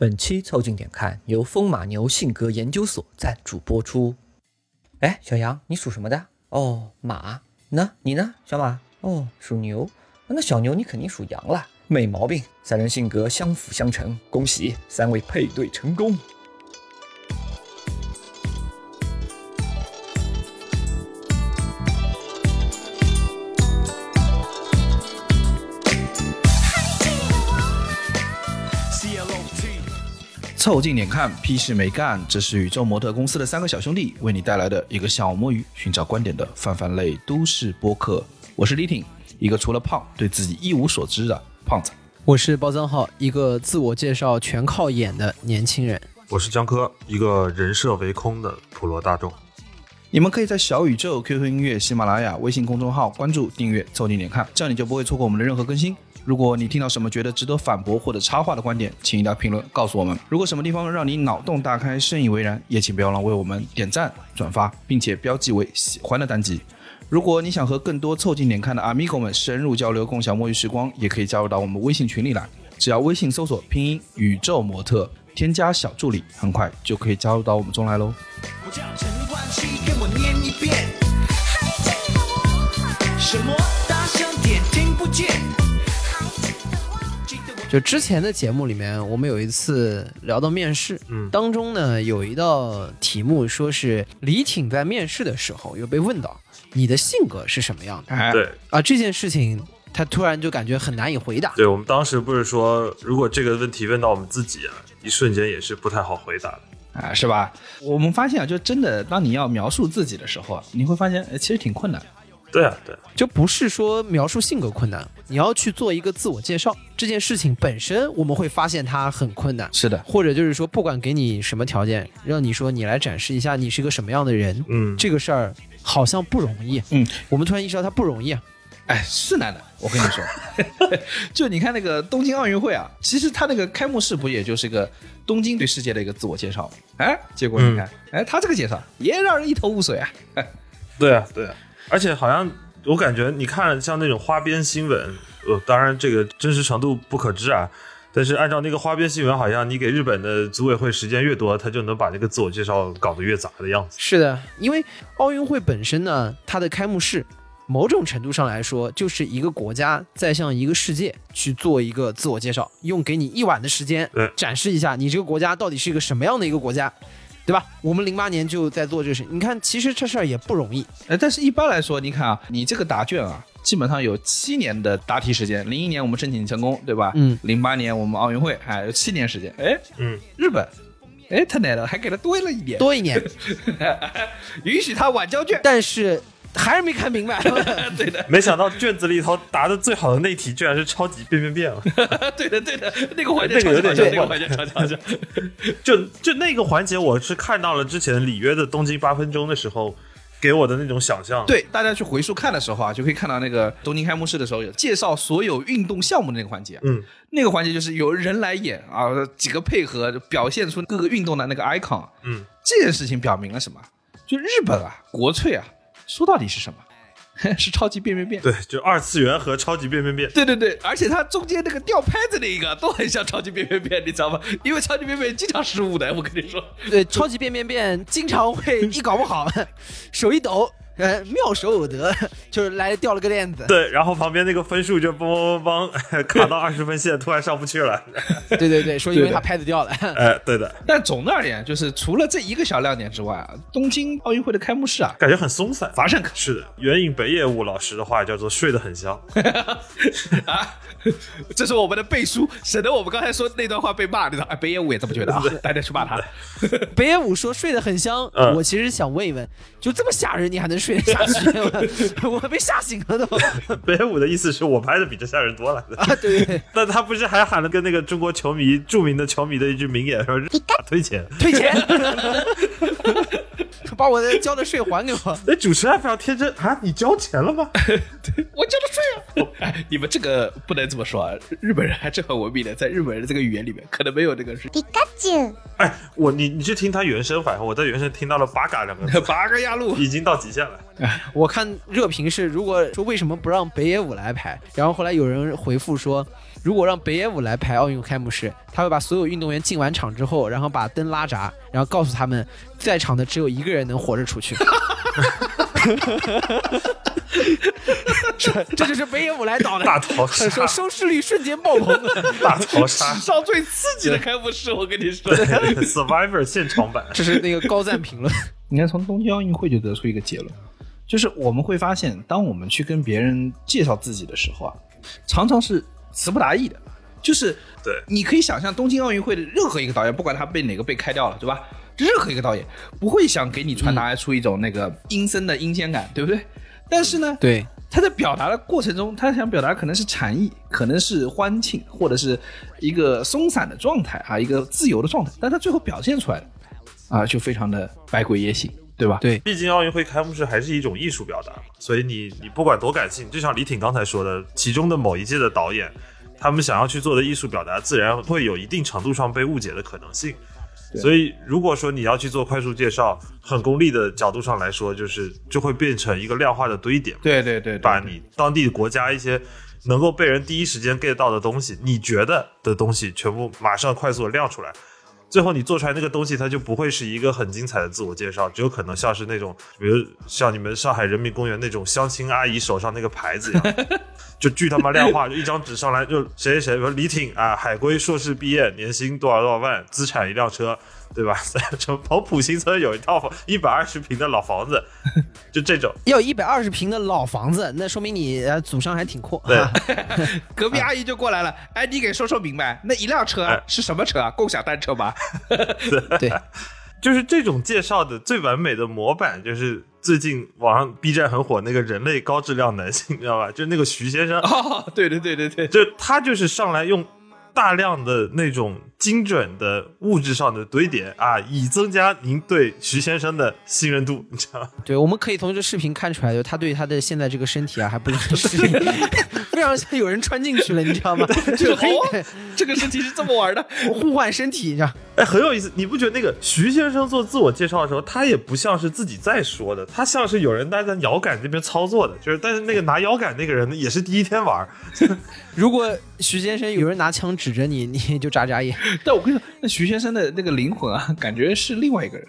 本期凑近点看由风马牛性格研究所赞助播出。哎，小羊，你属什么的？哦，马。那你呢，小马？哦，属牛。那小牛，你肯定属羊了。没毛病，三人性格相辅相成，恭喜三位配对成功。凑近点看，屁事没干。这是宇宙模特公司的三个小兄弟为你带来的一个小摸鱼、寻找观点的泛泛类都市播客。我是李挺，一个除了胖对自己一无所知的胖子。我是包藏浩，一个自我介绍全靠演的年轻人。我是江科，一个人设为空的普罗大众。你们可以在小宇宙、QQ 音乐、喜马拉雅、微信公众号关注、订阅、凑近点看，这样你就不会错过我们的任何更新。如果你听到什么觉得值得反驳或者插话的观点，请一定要评论告诉我们。如果什么地方让你脑洞大开、深以为然，也请不要忘了为我们点赞、转发，并且标记为喜欢的单集。如果你想和更多凑近点看的 amigo 们深入交流、共享摸鱼时光，也可以加入到我们微信群里来。只要微信搜索拼音宇宙模特，添加小助理，很快就可以加入到我们中来喽。什么？大声点，听不见。就之前的节目里面，我们有一次聊到面试，嗯当中呢有一道题目说是李挺在面试的时候又被问到你的性格是什么样的哎，对啊，这件事情他突然就感觉很难以回答。对，我们当时不是说，如果这个问题问到我们自己啊，一瞬间也是不太好回答的。啊，是吧？我们发现啊，就真的，当你要描述自己的时候啊，你会发现，哎，其实挺困难的。对啊，对啊，就不是说描述性格困难，你要去做一个自我介绍，这件事情本身我们会发现它很困难。是的，或者就是说，不管给你什么条件，让你说你来展示一下你是个什么样的人，嗯，这个事儿好像不容易。嗯，我们突然意识到它不容易啊。哎，是难的。我跟你说，就你看那个东京奥运会啊，其实他那个开幕式不也就是一个东京对世界的一个自我介绍吗？哎，结果你看，哎，他这个介绍也让人一头雾水啊。对啊，对啊，而且好像我感觉，你看像那种花边新闻，呃，当然这个真实程度不可知啊。但是按照那个花边新闻，好像你给日本的组委会时间越多，他就能把这个自我介绍搞得越杂的样子。是的，因为奥运会本身呢，它的开幕式，某种程度上来说，就是一个国家在向一个世界去做一个自我介绍，用给你一晚的时间展示一下你这个国家到底是一个什么样的一个国家，对吧？我们零八年就在做这个事，你看，其实这事儿也不容易。哎，但是一般来说，你看啊，你这个答卷啊，基本上有七年的答题时间。零一年我们申请成功，对吧？嗯。零八年我们奥运会，哎，有七年时间。哎，嗯，日本，哎，太难了，还给他多了一年，多一年，允许他晚交卷。但是还是没看明白。对的，没想到卷子里头答的最好的那题，居然是超级变变变啊！对的，对的，那个环节那个有点像那个环节超级好笑。就就那个环节，我是看到了之前里约的东京八分钟的时候，给我的那种想象。对，大家去回溯看的时候啊，就可以看到那个东京开幕式的时候有介绍所有运动项目的那个环节。嗯，那个环节就是有人来演啊，几个配合表现出各个运动的那个 icon。嗯，这件事情表明了什么？就日本啊，国粹啊，说到底是什么？是超级变变变。对，就二次元和超级变变变。对对对，而且它中间那个吊拍子那一个都很像超级变变变，你知道吗？因为超级变变经常失误的，我跟你说。对，超级变变变经常会一搞不好，手一抖，呃，妙手偶得，就是来掉了个链子。对，然后旁边那个分数就嘣嘣嘣嘣卡到二十分线，突然上不去了。对对对，说因为他拍子掉了。哎，对的，但总的而言，就是除了这一个小亮点之外啊，东京奥运会的开幕式啊，感觉很松散。乏善可是的，援引北野武老师的话叫做“睡得很香啊。这是我们的背书，省得我们刚才说那段话被骂。你知道，哎，北野武也这么觉得啊，大家去骂他。北野武说睡得很香，嗯我其实想问一问，就这么吓人，你还能睡得下去？我我被吓醒了都。”。北野武的意思是我拍的比这吓人多了。啊，对对，但他不是还喊了跟那个中国球迷著名的球迷的一句名言说“推钱退钱，把我的交的税还给我。”。那主持人还非常天真啊，你交钱了吗？我交的税啊！哎，你们这个不能这么说啊，日本人还是很文明的，在日本人的这个语言里面，可能没有那个是ピカチュウ。哎，我你你去听他原声，反正我在原声听到了“八嘎”两个字，八个压路。已经到极限了。我看热评是，如果说为什么不让北野武来排，然后后来有人回复说， 如果让北野武来排奥运开幕式，他会把所有运动员进完场之后，然后把灯拉闸，然后告诉他们，在场的只有一个人能活着出去。这这就是北野武来导的，大逃杀说收视率瞬间爆棚。大逃杀史上最刺激的开幕式，我跟你说。Survivor 现场版，这是那个高赞评论。你看，从东京奥运会就得出一个结论，就是我们会发现，当我们去跟别人介绍自己的时候啊，常常是词不达意的。就是对你可以想象东京奥运会的任何一个导演，不管他被哪个被开掉了，对吧？任何一个导演不会想给你传达出一种那个阴森的阴间感，对不对？但是呢，对，他在表达的过程中，他想表达可能是禅意，可能是欢庆，或者是一个松散的状态啊，一个自由的状态，但他最后表现出来的啊，就非常的百鬼夜行，对吧？对毕竟奥运会开幕式还是一种艺术表达嘛，所以你你不管多感性，就像李挺刚才说的，其中的某一届的导演，他们想要去做的艺术表达，自然会有一定程度上被误解的可能性。所以，如果说你要去做快速介绍，很功利的角度上来说，就是就会变成一个量化的堆叠对对对把你当地国家一些能够被人第一时间 get 到的东西，你觉得的东西，全部马上快速的亮出来。最后你做出来那个东西，它就不会是一个很精彩的自我介绍，只有可能像是那种，比如像你们上海人民公园那种相亲阿姨手上那个牌子一样，就巨他妈量化，就一张纸上来就谁谁谁，比如李挺啊，海归硕士毕业，年薪多少多少万，资产一辆车，对吧？什么跑浦新村有一套房一百二十平的老房子，就这种。要一百二十平的老房子，那说明你呃祖上还挺阔。对啊 隔壁阿姨就过来了，哎，你给说说明白，那一辆车哎是什么车啊？共享单车吗？对，就是这种介绍的最完美的模板，就是最近网上 B 站很火那个人类高质量男性，你知道吧？就是那个徐先生，哦，对对对对对，就他就是上来用大量的那种精准的物质上的堆叠啊，以增加您对徐先生的信任度，你知道吗？对，我们可以从这视频看出来，就他对他的现在这个身体啊还不是适应，非常像有人穿进去了，你知道吗？这个这个身体是这么玩的。互换身体，你知道？哎，很有意思，你不觉得那个徐先生做自我介绍的时候，他也不像是自己在说的，他像是有人在在摇杆这边操作的，就是但是那个拿摇杆那个人呢，也是第一天玩，如果徐先生有人拿枪指着你，你就眨眨眼。但我跟你说，那徐先生的那个灵魂啊，感觉是另外一个人，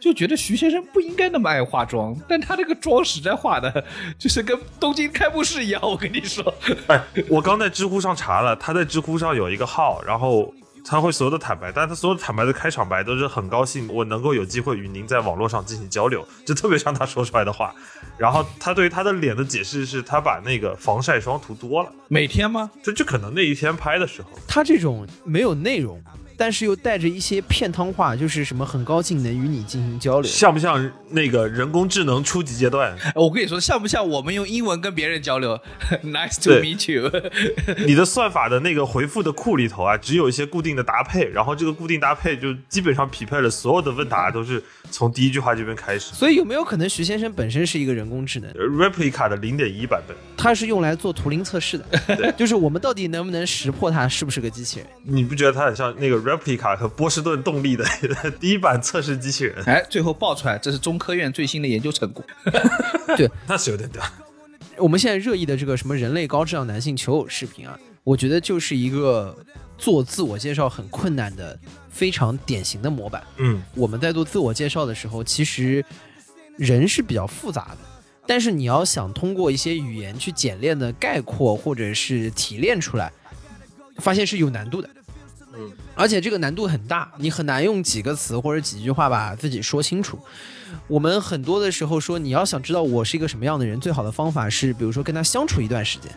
就觉得徐先生不应该那么爱化妆，但他这个妆实在化的，就是跟东京开幕式一样。我跟你说，哎，我刚在知乎上查了，他在知乎上有一个号，然后他会所有的坦白，但他所有的坦白的开场白都是很高兴我能够有机会与您在网络上进行交流，就特别像他说出来的话。然后他对于他的脸的解释是他把那个防晒霜涂多了，每天吗？就就可能那一天拍的时候，他这种没有内容，但是又带着一些片汤话，就是什么很高兴能与你进行交流。像不像那个人工智能初级阶段？我跟你说，像不像我们用英文跟别人交流？Nice to meet you。你的算法的那个回复的库里头啊，只有一些固定的搭配，然后这个固定搭配就基本上匹配了所有的问答，都是从第一句话这边开始。所以有没有可能徐先生本身是一个人工智能？呃 Replica 的零点一版本，它是用来做图灵测试的，就是我们到底能不能识破它是不是个机器人？你不觉得它很像那个 Replica 和波士顿动力的 第一版测试机器人？哎，最后爆出来，这是中科院最新的研究成果。对那是有点屌。我们现在热议的这个什么人类高质量男性求偶视频啊，我觉得就是一个做自我介绍很困难的非常典型的模板。嗯，我们在做自我介绍的时候，其实人是比较复杂的，但是你要想通过一些语言去简练的概括或者是提炼出来，发现是有难度的。嗯，而且这个难度很大，你很难用几个词或者几句话把自己说清楚。我们很多的时候说，你要想知道我是一个什么样的人，最好的方法是，比如说跟他相处一段时间。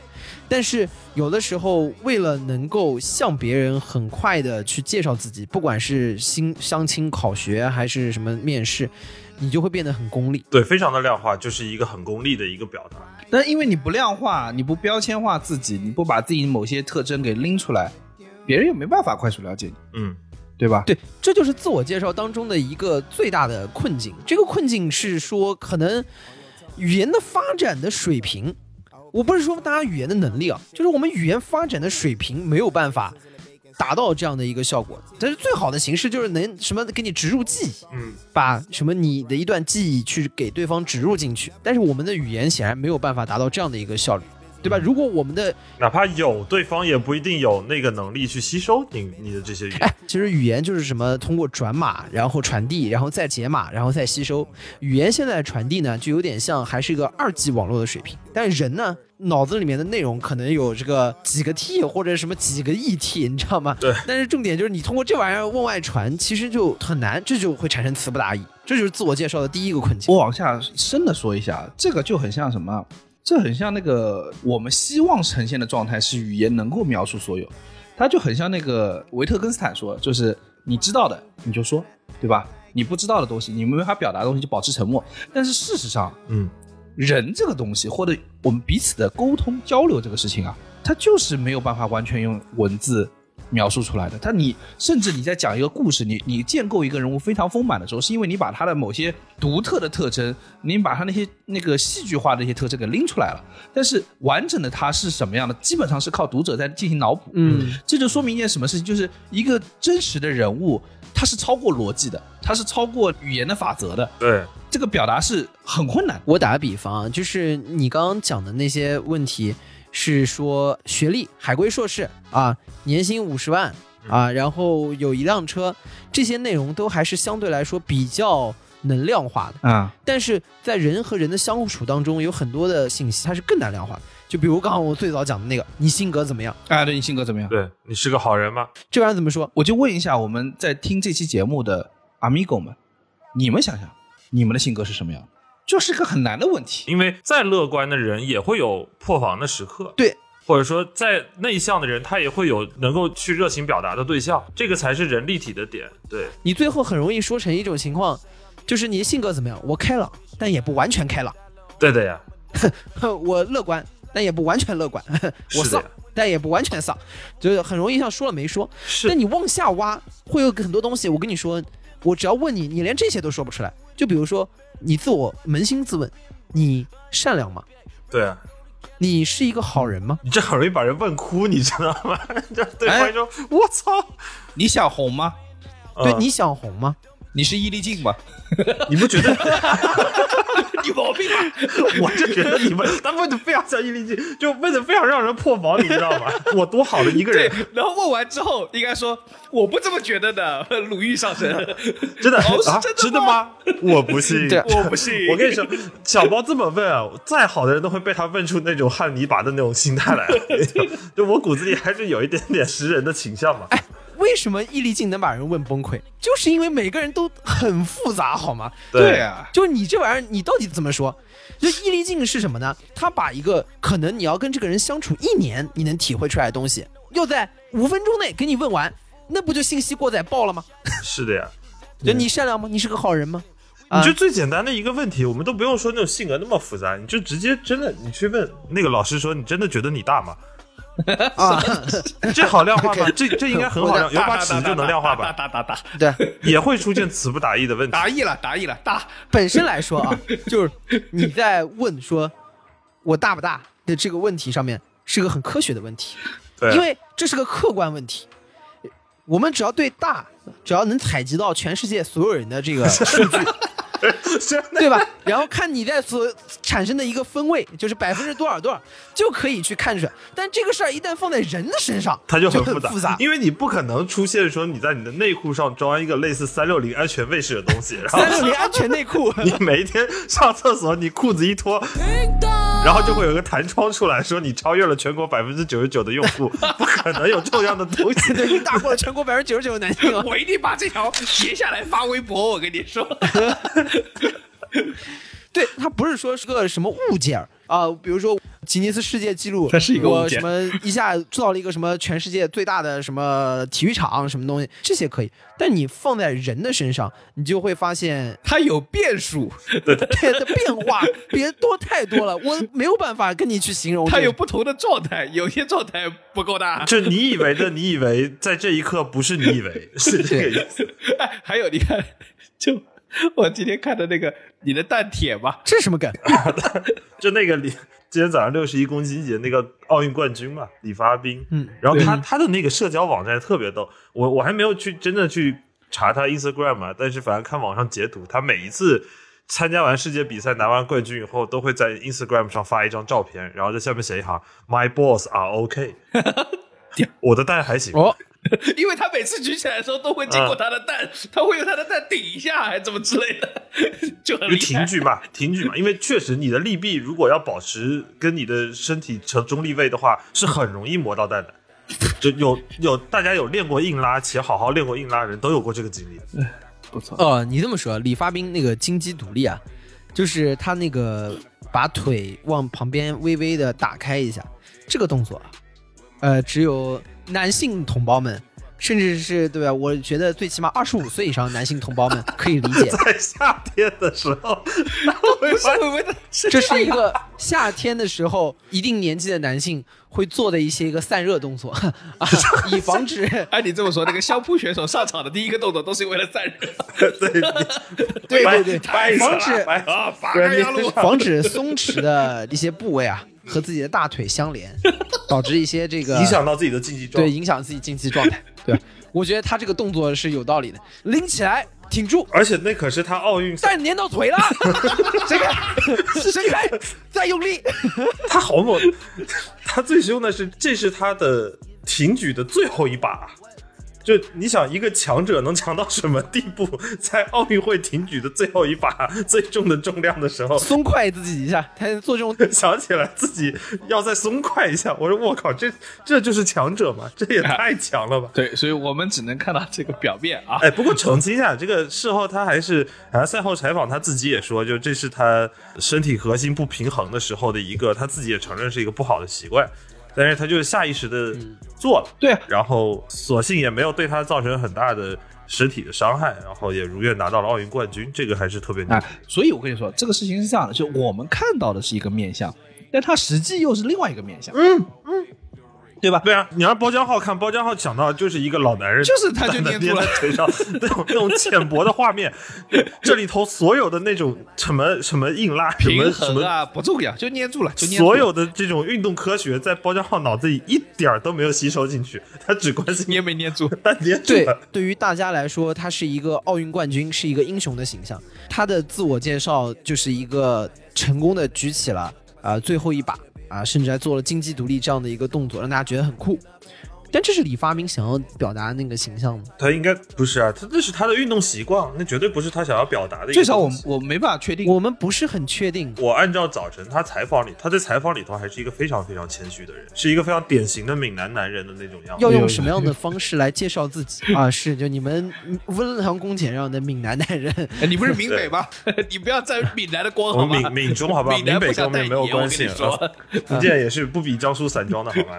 但是有的时候，为了能够向别人很快的去介绍自己，不管是新相亲、考学还是什么面试，你就会变得很功利。对，非常的量化，就是一个很功利的一个表达。但因为你不量化，你不标签化自己，你不把自己某些特征给拎出来，别人又没办法快速了解你，嗯，对吧？对，这就是自我介绍当中的一个最大的困境。这个困境是说，可能语言的发展的水平，我不是说大家语言的能力啊，就是我们语言发展的水平没有办法达到这样的一个效果。但是最好的形式就是能什么给你植入记忆，嗯，把什么你的一段记忆去给对方植入进去。但是我们的语言显然没有办法达到这样的一个效率。对吧？如果我们的哪怕有，对方也不一定有那个能力去吸收你你的这些语言。哎，其实语言就是什么，通过转码，然后传递，然后再解码，然后再吸收。语言现在的传递呢，就有点像还是一个二 G 网络的水平，但人呢，脑子里面的内容可能有这个几个 T 或者什么几个亿 T，你知道吗？对。但是重点就是你通过这玩意儿往外传，其实就很难，这就会产生词不达意，这就是自我介绍的第一个困境。我往下深的说一下，这个就很像什么？这很像那个我们希望呈现的状态是语言能够描述所有，它就很像那个维特根斯坦说，就是你知道的你就说，对吧？你不知道的东西，你没法表达的东西就保持沉默。但是事实上，嗯，人这个东西或者我们彼此的沟通交流这个事情啊，它就是没有办法完全用文字。描述出来的，他你甚至你在讲一个故事，你你建构一个人物非常丰满的时候，是因为你把他的某些独特的特征，你把他那些那个戏剧化的一些特征给拎出来了。但是完整的他是什么样的，基本上是靠读者在进行脑补。嗯，这就说明一件什么事情，就是一个真实的人物，他是超过逻辑的，他是超过语言的法则的。对，这个表达是很困难。我打个比方啊，就是你刚刚讲的那些问题。是说学历海归硕士啊，年薪五十万啊，然后有一辆车，这些内容都还是相对来说比较能量化的啊。但是在人和人的相处当中，有很多的信息它是更难量化的。就比如刚刚我最早讲的那个，你性格怎么样？哎，对你性格怎么样？对你是个好人吗？这玩意儿怎么说？我就问一下我们在听这期节目的 amigo 们，你们想想，你们的性格是什么样？就是个很难的问题，因为再乐观的人也会有破防的时刻，对，或者说再内向的人，他也会有能够去热情表达的对象，这个才是人立体的点。对你最后很容易说成一种情况，就是你的性格怎么样？我开朗，但也不完全开朗。对的呀，我乐观，但也不完全乐观。我丧，但也不完全丧，就是很容易像说了没说。是，但你往下挖，会有很多东西。我跟你说，我只要问你，你连这些都说不出来。就比如说。你自我扪心自问，你善良吗？对啊，你是一个好人吗？你这很容易把人问哭，你知道吗？这对方说：“我操，你想红吗？对，你想红吗？你是伊丽静吗？你不觉得？” 有毛病吗？我就觉得你们他问的非常像伊丽静，就问的非常让人破防，你知道吗？我多好的一个人。然后问完之后，应该说我不这么觉得的，鲁豫上身，真的啊？真的吗？我不信，我不信。我跟你说，小包这么问啊，再好的人都会被他问出那种汉尼拔的那种心态来。就我骨子里还是有一点点识人的倾向嘛。哎。为什么易立竞能把人问崩溃？就是因为每个人都很复杂，好吗？对啊，就你这玩意儿，你到底怎么说？就易立竞是什么呢？他把一个可能你要跟这个人相处一年，你能体会出来的东西，要在五分钟内给你问完，那不就信息过载爆了吗？是的呀。就你善良吗？你是个好人吗？你就最简单的一个问题，我们都不用说那种性格那么复杂，你就直接真的，你去问那个老师说，你真的觉得你大吗？啊，这好量化吗？这这应该很好量，有把尺就能量化吧？打打打，对，也会出现词不达意的问题。达意了，达意了，大。本身来说啊，就是你在问说我大不大的这个问题上面是个很科学的问题，对，因为这是个客观问题。我们只要对大，只要能采集到全世界所有人的这个数据。对吧？然后看你在所产生的一个分位，就是百分之多少多少，就可以去看出来。但这个事儿一旦放在人的身上，它就很复杂，因为你不可能出现说你在你的内裤上装一个类似三六零安全卫士的东西。三六零安全内裤，你每一天上厕所，你裤子一脱，然后就会有个弹窗出来说你超越了全国百分之九十九的用户，不可能有这样的东西。对，你打过了全国百分之九十九的男性，我一定把这条截下来发微博。我跟你说。对，它不是说是个什么物件儿啊，比如说吉尼斯世界纪录，它是一个我什么一下做到了一个什么全世界最大的什么体育场什么东西，这些可以。但你放在人的身上，你就会发现它有变数，对的变化别多太多了，我没有办法跟你去形容。它有不同的状态，有些状态不够大。就你以为的，你以为在这一刻不是你以为，是这个意思。哎，还有你看，就。我今天看的那个你的蛋铁吧，这是什么梗？就那个李今天早上六十一公斤级那个奥运冠军嘛，李发斌。嗯，然后他他的那个社交网站特别逗，我我还没有去真的去查他 Instagram 嘛，但是反正看网上截图，他每一次参加完世界比赛拿完冠军以后，都会在 Instagram 上发一张照片，然后在下面写一行 “My balls are OK”，我的蛋还行。哦，因为他每次举起来的时候都会经过他的蛋，他会用他的蛋顶一下，还怎么之类的，就很因为厉害。挺举嘛，挺举嘛，因为确实你的力臂如果要保持跟你的身体成中立位的话，是很容易磨到蛋的。就有有大家有练过硬拉且好好练过硬拉的人都有过这个经历。不错，哦，你这么说，李发兵那个金鸡独立啊，就是他那个把腿往旁边微微的打开一下，这个动作啊，呃，只有男性同胞们，甚至是对吧？我觉得最起码二十五岁以上男性同胞们可以理解，在夏天的时候，这是一个夏天的时候一定年纪的男性会做的一些一个散热动作啊，以防止按你这么说，那个相扑选手上场的第一个动作都是为了散热。对对对对，防止。防止松弛的一些部位啊和自己的大腿相连，导致一些这个影响到自己的竞技状态。对影响自己竞技状态。对，我觉得他这个动作是有道理的，拎起来挺住，而且那可是他奥运赛，蛋粘到腿了，谁开，谁开，再用力。他好猛！他最凶的是，这是他的挺举的最后一把。就你想，一个强者能强到什么地步？在奥运会挺举的最后一把 最重的重量的时候，松快自己一下，他做这种 想起来自己要再松快一下。我说我靠，这这就是强者嘛？这也太强了吧！对，所以我们只能看到这个表面啊。哎，不过澄清一下，这个事后他还是，啊赛后采访他自己也说，就这是他身体核心不平衡的时候的一个，他自己也承认是一个不好的习惯，但是他就是下意识的做了，对啊，然后索性也没有对他造成很大的实体的伤害，然后也如愿拿到了奥运冠军，这个还是特别牛啊。所以我跟你说，这个事情是这样的，就我们看到的是一个面相，但他实际又是另外一个面相。嗯嗯，对吧？对啊，你让包浆浩看，包浆浩想到就是一个老男人，就是他就捏住了在腿上 那种那种浅薄的画面，这里头所有的那种什么什么硬拉，什么平什么衡啊，不重要，就捏住了，就捏住了所有的这种运动科学在包浆浩脑子里一点儿都没有吸收进去，他只关心捏没捏住。但捏住了。，对于大家来说，他是一个奥运冠军，是一个英雄的形象。他的自我介绍就是一个成功的举起了啊、最后一把啊、甚至还做了金鸡独立这样的一个动作，让大家觉得很酷。但这是李发明想要表达那个形象吗？他应该不是啊，他那是他的运动习惯，那绝对不是他想要表达的至少我我没办法确定。我们不是很确定。我按照早晨他采访里，他在采访里头还是一个非常非常谦虚的人，是一个非常典型的闽南男人的那种样子。要用什么样的方式来介绍自己 啊？是就你们温良恭俭让的闽南男人，哎你不是闽北吗？你不要沾闽南的光我好吗？闽闽中好不好？闽南不闽北跟想带你，我们没有我关系。福建也是不比江苏散装的好吗？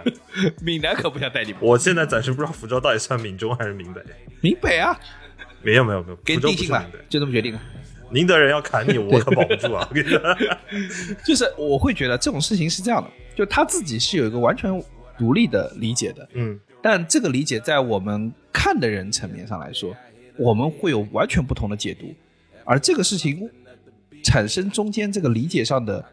闽南可不想带你。我现在暂时不知道福州到底算闽中还是闽北。闽北啊，没有没有没有，给福州你定性了不是闽北。，就这么决定了。宁德人要砍你，我可保不住啊！我跟你说，就是我会觉得这种事情是这样的，就他自己是有一个完全独立的理解的，嗯，但这个理解在我们看的人层面上来说，我们会有完全不同的解读，而这个事情产生中间这个理解上的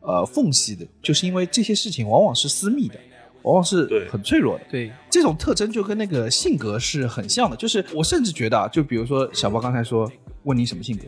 呃缝隙的，就是因为这些事情往往是私密的，往往是很脆弱的。对，这种特征就跟那个性格是很像的，就是我甚至觉得啊，就比如说小包刚才说问你什么性格，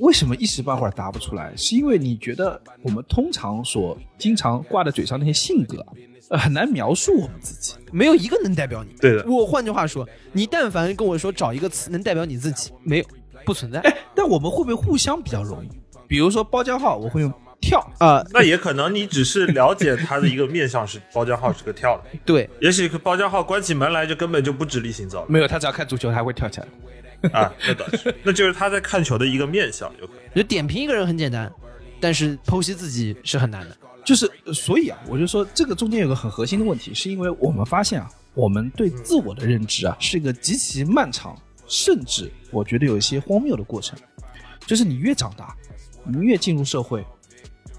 为什么一时半会儿答不出来？是因为你觉得我们通常所经常挂在嘴上那些性格啊，呃很难描述我们自己。没有一个能代表你。对的，我换句话说，你但凡跟我说找一个词能代表你自己，没有，不存在。哎，但我们会不会互相比较容易？比如说包浆号，我会用跳，啊、那也可能你只是了解他的一个面相是包浆号是个跳的，对，也许包浆号关起门来就根本就不直立行走没有，他只要看足球，他会跳起来。啊，那倒是，那就是他在看球的一个面相，有可能。就点评一个人很简单，但是剖析自己是很难的。就是，呃所以啊，我就说这个中间有个很核心的问题，是因为我们发现啊，我们对自我的认知啊，是一个极其漫长，甚至我觉得有一些荒谬的过程。就是你越长大，你越进入社会，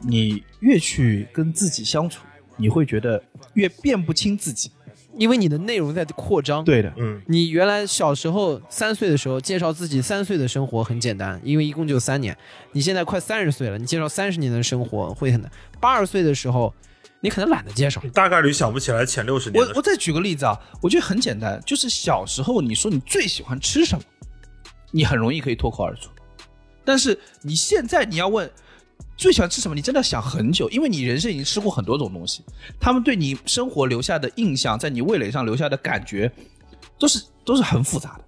你越去跟自己相处，你会觉得越辨不清自己。因为你的内容在扩张。，对的，嗯，你原来小时候三岁的时候介绍自己三岁的生活很简单，因为一共就三年。你现在快三十岁了，你介绍三十年的生活会很难。八十岁的时候，你可能懒得介绍。大概率想不起来前六十年我我再举个例子啊，我觉得很简单，就是小时候你说你最喜欢吃什么，你很容易可以脱口而出。但是你现在你要问最喜欢吃什么，你真的要想很久，因为你人生已经吃过很多种东西，他们对你生活留下的印象，在你味蕾上留下的感觉，都是都是很复杂的。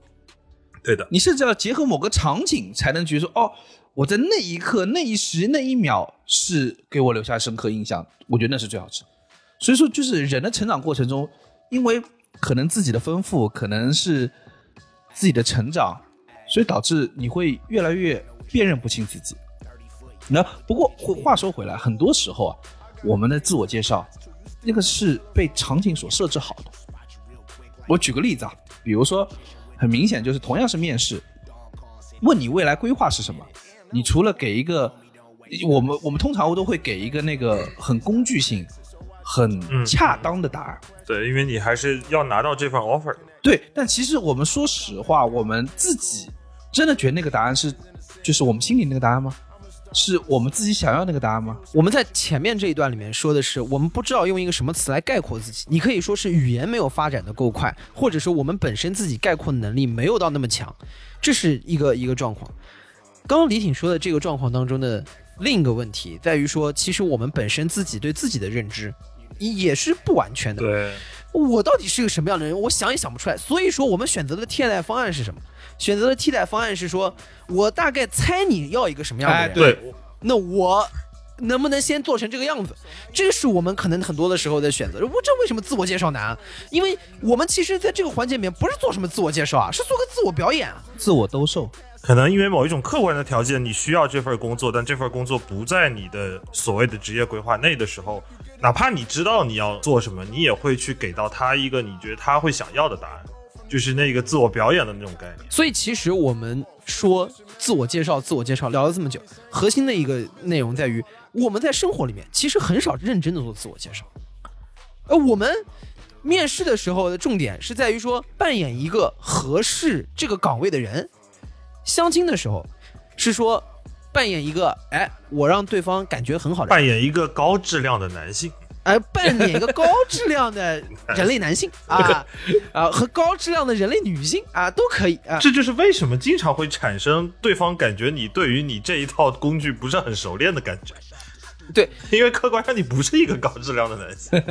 对的，你甚至要结合某个场景，才能觉得说，哦，我在那一刻、那一时、那一秒是给我留下深刻印象，我觉得那是最好吃。所以说，就是人的成长过程中，因为可能自己的丰富，可能是自己的成长，所以导致你会越来越辨认不清自己。那不过话说回来，很多时候啊，我们的自我介绍，那个是被场景所设置好的。我举个例子啊，比如说，很明显就是同样是面试，问你未来规划是什么，你除了给一个，我们我们通常都会给一个那个很工具性、很嗯恰当的答案。对，因为你还是要拿到这份 offer。对，但其实我们说实话，我们自己真的觉得那个答案是，就是我们心里那个答案吗？是我们自己想要那个答案吗？我们在前面这一段里面说的是，我们不知道用一个什么词来概括自己。你可以说是语言没有发展的够快，或者说我们本身自己概括能力没有到那么强，这是一个一个状况。刚刚李挺说的这个状况当中的另一个问题在于说，其实我们本身自己对自己的认知也是不完全的。对，我到底是个什么样的人？我想也想不出来。所以说，我们选择的替代方案是什么？选择的替代方案是说，我大概猜你要一个什么样的人，哎对那我能不能先做成这个样子？这是我们可能很多的时候的选择。我这为什么自我介绍难啊？因为我们其实在这个环节里面不是做什么自我介绍啊，是做个自我表演啊。自我兜售，可能因为某一种客观的条件，你需要这份工作，但这份工作不在你的所谓的职业规划内的时候，哪怕你知道你要做什么，你也会去给到他一个你觉得他会想要的答案，就是那个自我表演的那种概念。所以其实我们说自我介绍，自我介绍聊了这么久，核心的一个内容在于我们在生活里面其实很少认真的做自我介绍。呃，我们面试的时候的重点是在于说扮演一个合适这个岗位的人，相亲的时候是说扮演一个哎，我让对方感觉很好的，扮演一个高质量的男性，哎，扮演一个高质量的 人类男性啊 啊和高质量的人类女性啊都可以啊。这就是为什么经常会产生对方感觉你对于你这一套工具不是很熟练的感觉。对，因为客观上你不是一个高质量的男性。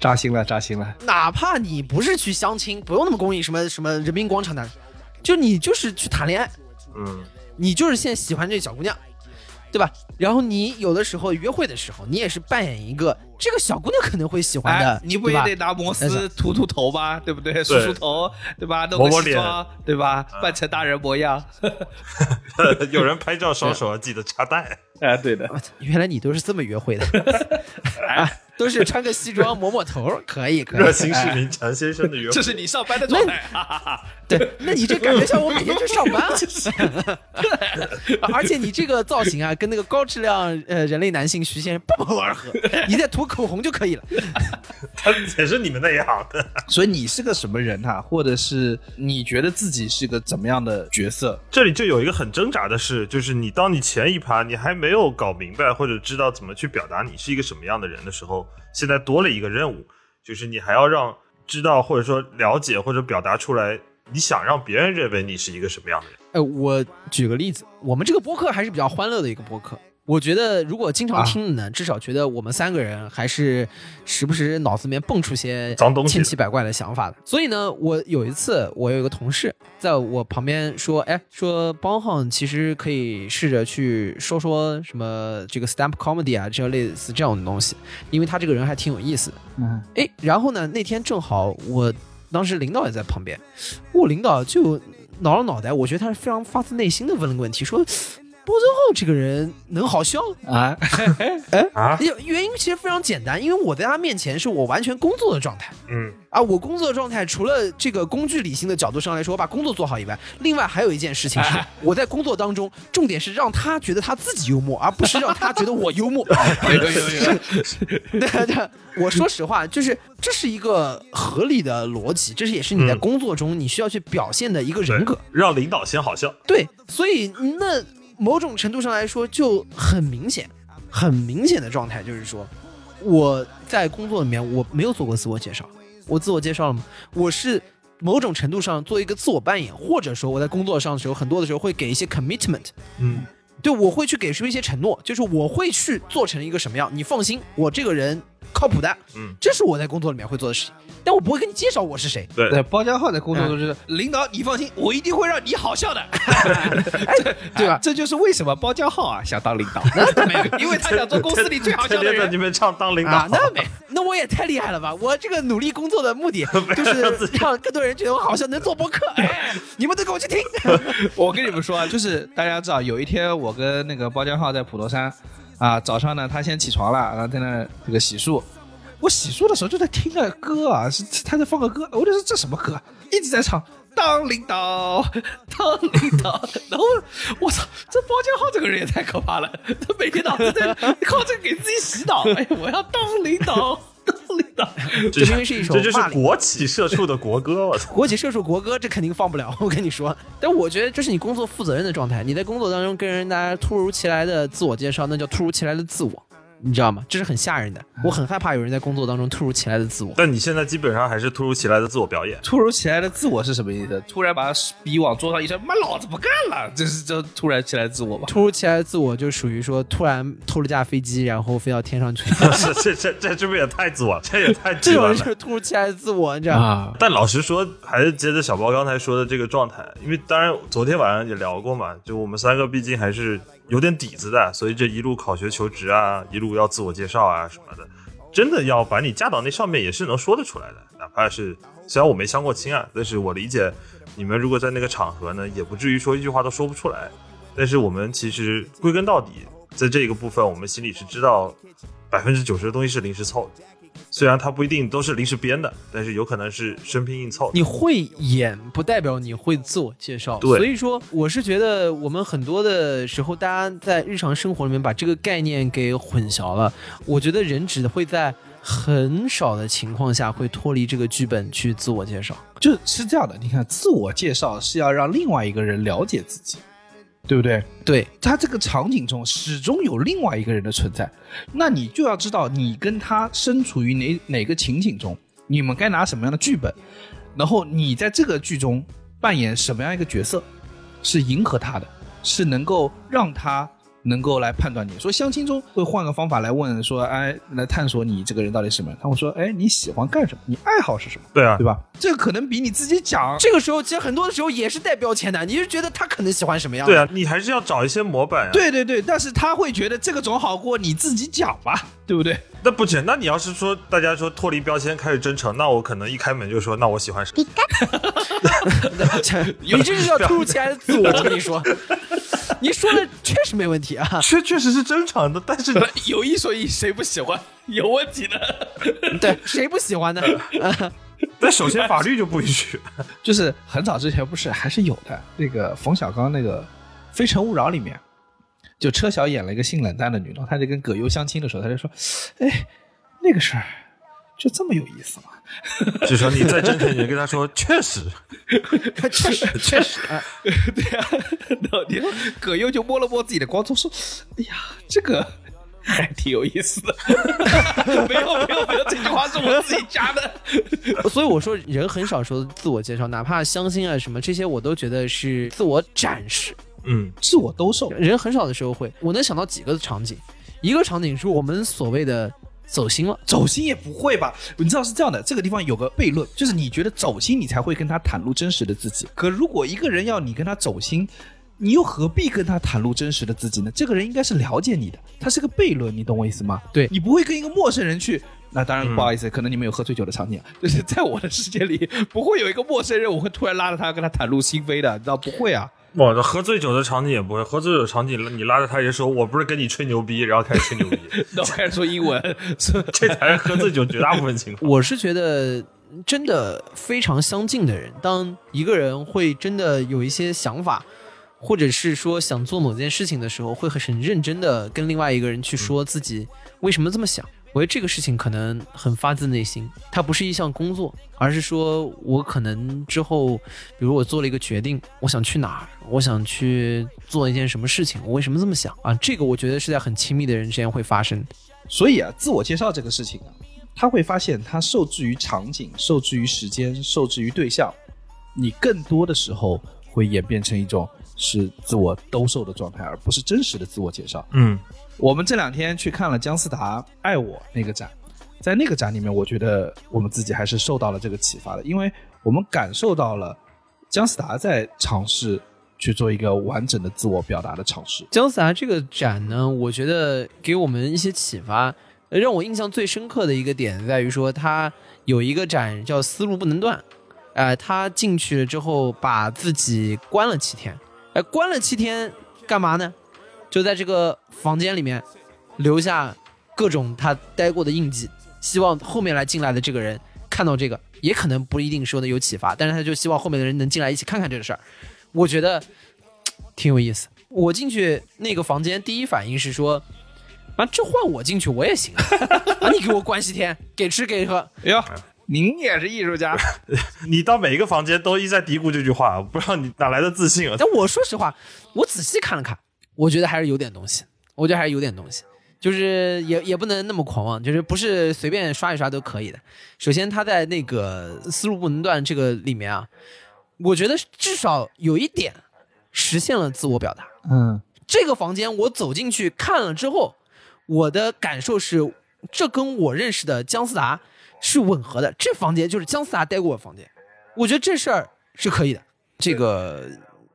扎心了，扎心了。哪怕你不是去相亲，不用那么公益，什么什么人民广场的，就你就是去谈恋爱，嗯，你就是现在喜欢这小姑娘，对吧？然后你有的时候约会的时候，你也是扮演一个这个小姑娘可能会喜欢的，哎，你不也得拿摩但丝涂涂头吧，对不对？梳梳头，对吧？弄个抹抹脸西装，对吧？扮成大人模样。有人拍照双手要记得插袋。哎，对的。原来你都是这么约会的，啊，都是穿个西装抹抹头，可以可以。热心市民陈先生的约会，这是你上班的状态。对，那你这感觉像我每天去上班啊，而且你这个造型啊，跟那个高高质量呃人类男性徐先生不谋而合，你再涂口红就可以了。他也是你们那一行的。所以你是个什么人哈、或者是你觉得自己是个怎么样的角色？这里就有一个很挣扎的事，就是你当你前一趴你还没有搞明白或者知道怎么去表达你是一个什么样的人的时候，现在多了一个任务，就是你还要让知道或者说了解或者表达出来，你想让别人认为你是一个什么样的人。呃，我举个例子，我们这个播客还是比较欢乐的一个播客。我觉得，如果经常听的呢，至少觉得我们三个人还是时不时脑子里面蹦出些脏东西千奇百怪的想法的。所以呢，我有一次，我有一个同事在我旁边说：“哎，说邦浩其实可以试着去说说什么这个 stand up comedy 啊，这类似这样的东西，因为他这个人还挺有意思的。”嗯，哎，然后呢，那天正好我当时领导也在旁边，我领导就挠了脑袋，我觉得他是非常发自内心的问了个问题，说。波真浩这个人能好笑？啊，哎 啊，原原因其实非常简单，因为我在他面前是我完全工作的状态嗯，啊，我工作的状态除了这个工具理性的角度上来说，我把工作做好以外，另外还有一件事情是，我在工作当中，重点是让他觉得他自己幽默，而不是让他觉得我幽默。有有有，对对，我说实话，就是这是一个合理的逻辑，这是也是你在嗯工作中你需要去表现的一个人格。让领导先好笑。对，所以那某种程度上来说就很明显，很明显的状态就是说，我在工作里面我没有做过自我介绍，我自我介绍了吗？我是某种程度上做一个自我扮演，或者说我在工作上的时候，很多的时候会给一些 commitment，嗯，对我会去给出一些承诺，就是我会去做成一个什么样，你放心，我这个人靠谱的，嗯这是我在工作里面会做的事情，但我不会跟你介绍我是谁，对对，包家浩在工作中就是领导，你放心，我一定会让你好笑的，对吧？这就是为什么包家浩啊想当领导，那没有，因为他想做公司里最好笑的人天天在里。面唱当领导，啊，那没，那我也太厉害了吧！我这个努力工作的目的 就是让更多人觉得我好像能做播客。哎，你们都给我去听。我跟你们说啊，就是大家知道，有一天我跟那个包家浩在普陀山啊，早上呢他先起床了，然后在那这个洗漱。我洗漱的时候就在听那歌啊，是他在放个歌，我就说这什么歌，一直在唱当领导，当领导。然后我操，这包家浩这个人也太可怕了，他每天脑子在靠这个给自己洗脑。哎，我要当领导，这明明是一首这就是国企社畜的国歌，我操！国企社畜国歌，这肯定放不了。我跟你说，但我觉得这是你工作负责任的状态。你在工作当中跟人家突如其来的自我介绍，那叫突如其来的自我，你知道吗？这是很吓人的。我很害怕有人在工作当中突如其来的自我。但你现在基本上还是突如其来的自我表演，突如其来的自我是什么意思？突然把笔往桌上一扔，妈老子不干了，这是这突然起来的自我吧？突如其来的自我就属于说突然偷了架飞机，然后飞到天上去，这这这这是不是也太自我？这也太这。种人就是突如其来的自我，你知道吗？啊，但老实说，还是接着小包刚才说的这个状态，因为当然昨天晚上也聊过嘛，就我们三个毕竟还是有点底子的，所以这一路考学求职啊，一路要自我介绍啊什么的，真的要把你架到那上面也是能说得出来的，哪怕是虽然我没相过亲啊，但是我理解你们如果在那个场合呢，也不至于说一句话都说不出来。但是我们其实归根到底，在这个部分，我们心里是知道百分之九十的东西是临时凑的。虽然它不一定都是临时编的，但是有可能是生拼硬凑。你会演不代表你会自我介绍，对所以说我是觉得我们很多的时候，大家在日常生活里面把这个概念给混淆了。我觉得人只会在很少的情况下会脱离这个剧本去自我介绍。就是这样的。你看，自我介绍是要让另外一个人了解自己，对不对？对，他这个场景中始终有另外一个人的存在，那你就要知道你跟他身处于哪哪个情景中，你们该拿什么样的剧本，然后你在这个剧中扮演什么样一个角色，是迎合他的，是能够让他能够来判断你。说相亲中会换个方法来问，说哎，来探索你这个人到底是什么人。他会说，哎，你喜欢干什么？你爱好是什么？对啊对，吧？这个可能比你自己讲这个时候其实很多的时候也是带标签的，你是觉得他可能喜欢什么样的？对啊，你还是要找一些模板啊。，对对对，但是他会觉得这个总好过你自己讲吧，对不对？那不行，那你要是说大家说脱离标签开始真诚，那我可能一开门就说，那我喜欢谁？你 这是要突如其来的自我。我跟你说，你说的确实没问题啊。确确实是正常的，但是 有一说一，谁不喜欢？有问题的。对，谁不喜欢呢？那首先法律就不允许。就是很早之前不是还是有的，那个冯小刚那个《非诚勿扰》里面，就车晓演了一个性冷淡的女的，她就跟葛优相亲的时候，她就说：“哎，那个事儿就这么有意思吗 就说你再真诚一点，跟他说，确实，确实，确实啊。？”对啊，然后你葛优就摸了摸自己的光头，说：“哎呀，这个。”还挺有意思的，没有没有没有，这句话是我自己加的。所以我说，人很少说自我介绍，哪怕相亲啊什么这些，我都觉得是自我展示。嗯，自我兜售，人很少的时候会，我能想到几个场景，一个场景是我们所谓的走心了。走心也不会吧？你知道是这样的，这个地方有个悖论，就是你觉得走心，你才会跟他袒露真实的自己。可如果一个人要你跟他走心，你又何必跟他袒露真实的自己呢？这个人应该是了解你的，他是个悖论，你懂我意思吗？对你不会跟一个陌生人去。那当然嗯不好意思，可能你们有喝醉酒的场景，就 是在我的世界里，不会有一个陌生人，我会突然拉着他跟他袒露心扉的，你知道不会啊？哇，这喝醉酒的场景也不会，喝醉酒的场景你拉着他也说，我不是跟你吹牛逼，然后开始吹牛逼，然后开始说英文，这才是喝醉酒绝大部分情况。我是觉得，真的非常相近的人，当一个人会真的有一些想法，或者是说想做某件事情的时候，会很认真的跟另外一个人去说自己为什么这么想。我觉得这个事情可能很发自内心，它不是一项工作，而是说我可能之后，比如我做了一个决定，我想去哪儿，我想去做一件什么事情，我为什么这么想啊？这个我觉得是在很亲密的人之间会发生。所以啊，自我介绍这个事情啊，他会发现他受制于场景、受制于时间、受制于对象，你更多的时候会演变成一种是自我兜售的状态，而不是真实的自我介绍。嗯，我们这两天去看了姜思达《爱我》那个展，在那个展里面，我觉得我们自己还是受到了这个启发的，因为我们感受到了姜思达在尝试去做一个完整的自我表达的尝试。姜思达这个展呢，我觉得给我们一些启发。让我印象最深刻的一个点在于说，他有一个展叫“思路不能断”，呃，他进去了之后把自己关了七天，哎、关了七天干嘛呢？就在这个房间里面留下各种他待过的印记，希望后面来进来的这个人看到这个，也可能不一定说的有启发，但是他就希望后面的人能进来一起看看这个事儿。我觉得挺有意思。我进去那个房间，第一反应是说，啊，这换我进去我也行啊！啊，你给我关西天，给吃给喝，哎呦，您也是艺术家，你到每一个房间都一再嘀咕这句话，不知道你哪来的自信啊？但我说实话，我仔细看了看，我觉得还是有点东西，我觉得还是有点东西，就是也也不能那么狂妄，就是不是随便刷一刷都可以的。首先，他在那个思路不能断这个里面啊，我觉得至少有一点实现了自我表达。嗯，这个房间我走进去看了之后，我的感受是，这跟我认识的姜思达是吻合的。这房间就是姜思达待过的房间，我觉得这事儿是可以的。这个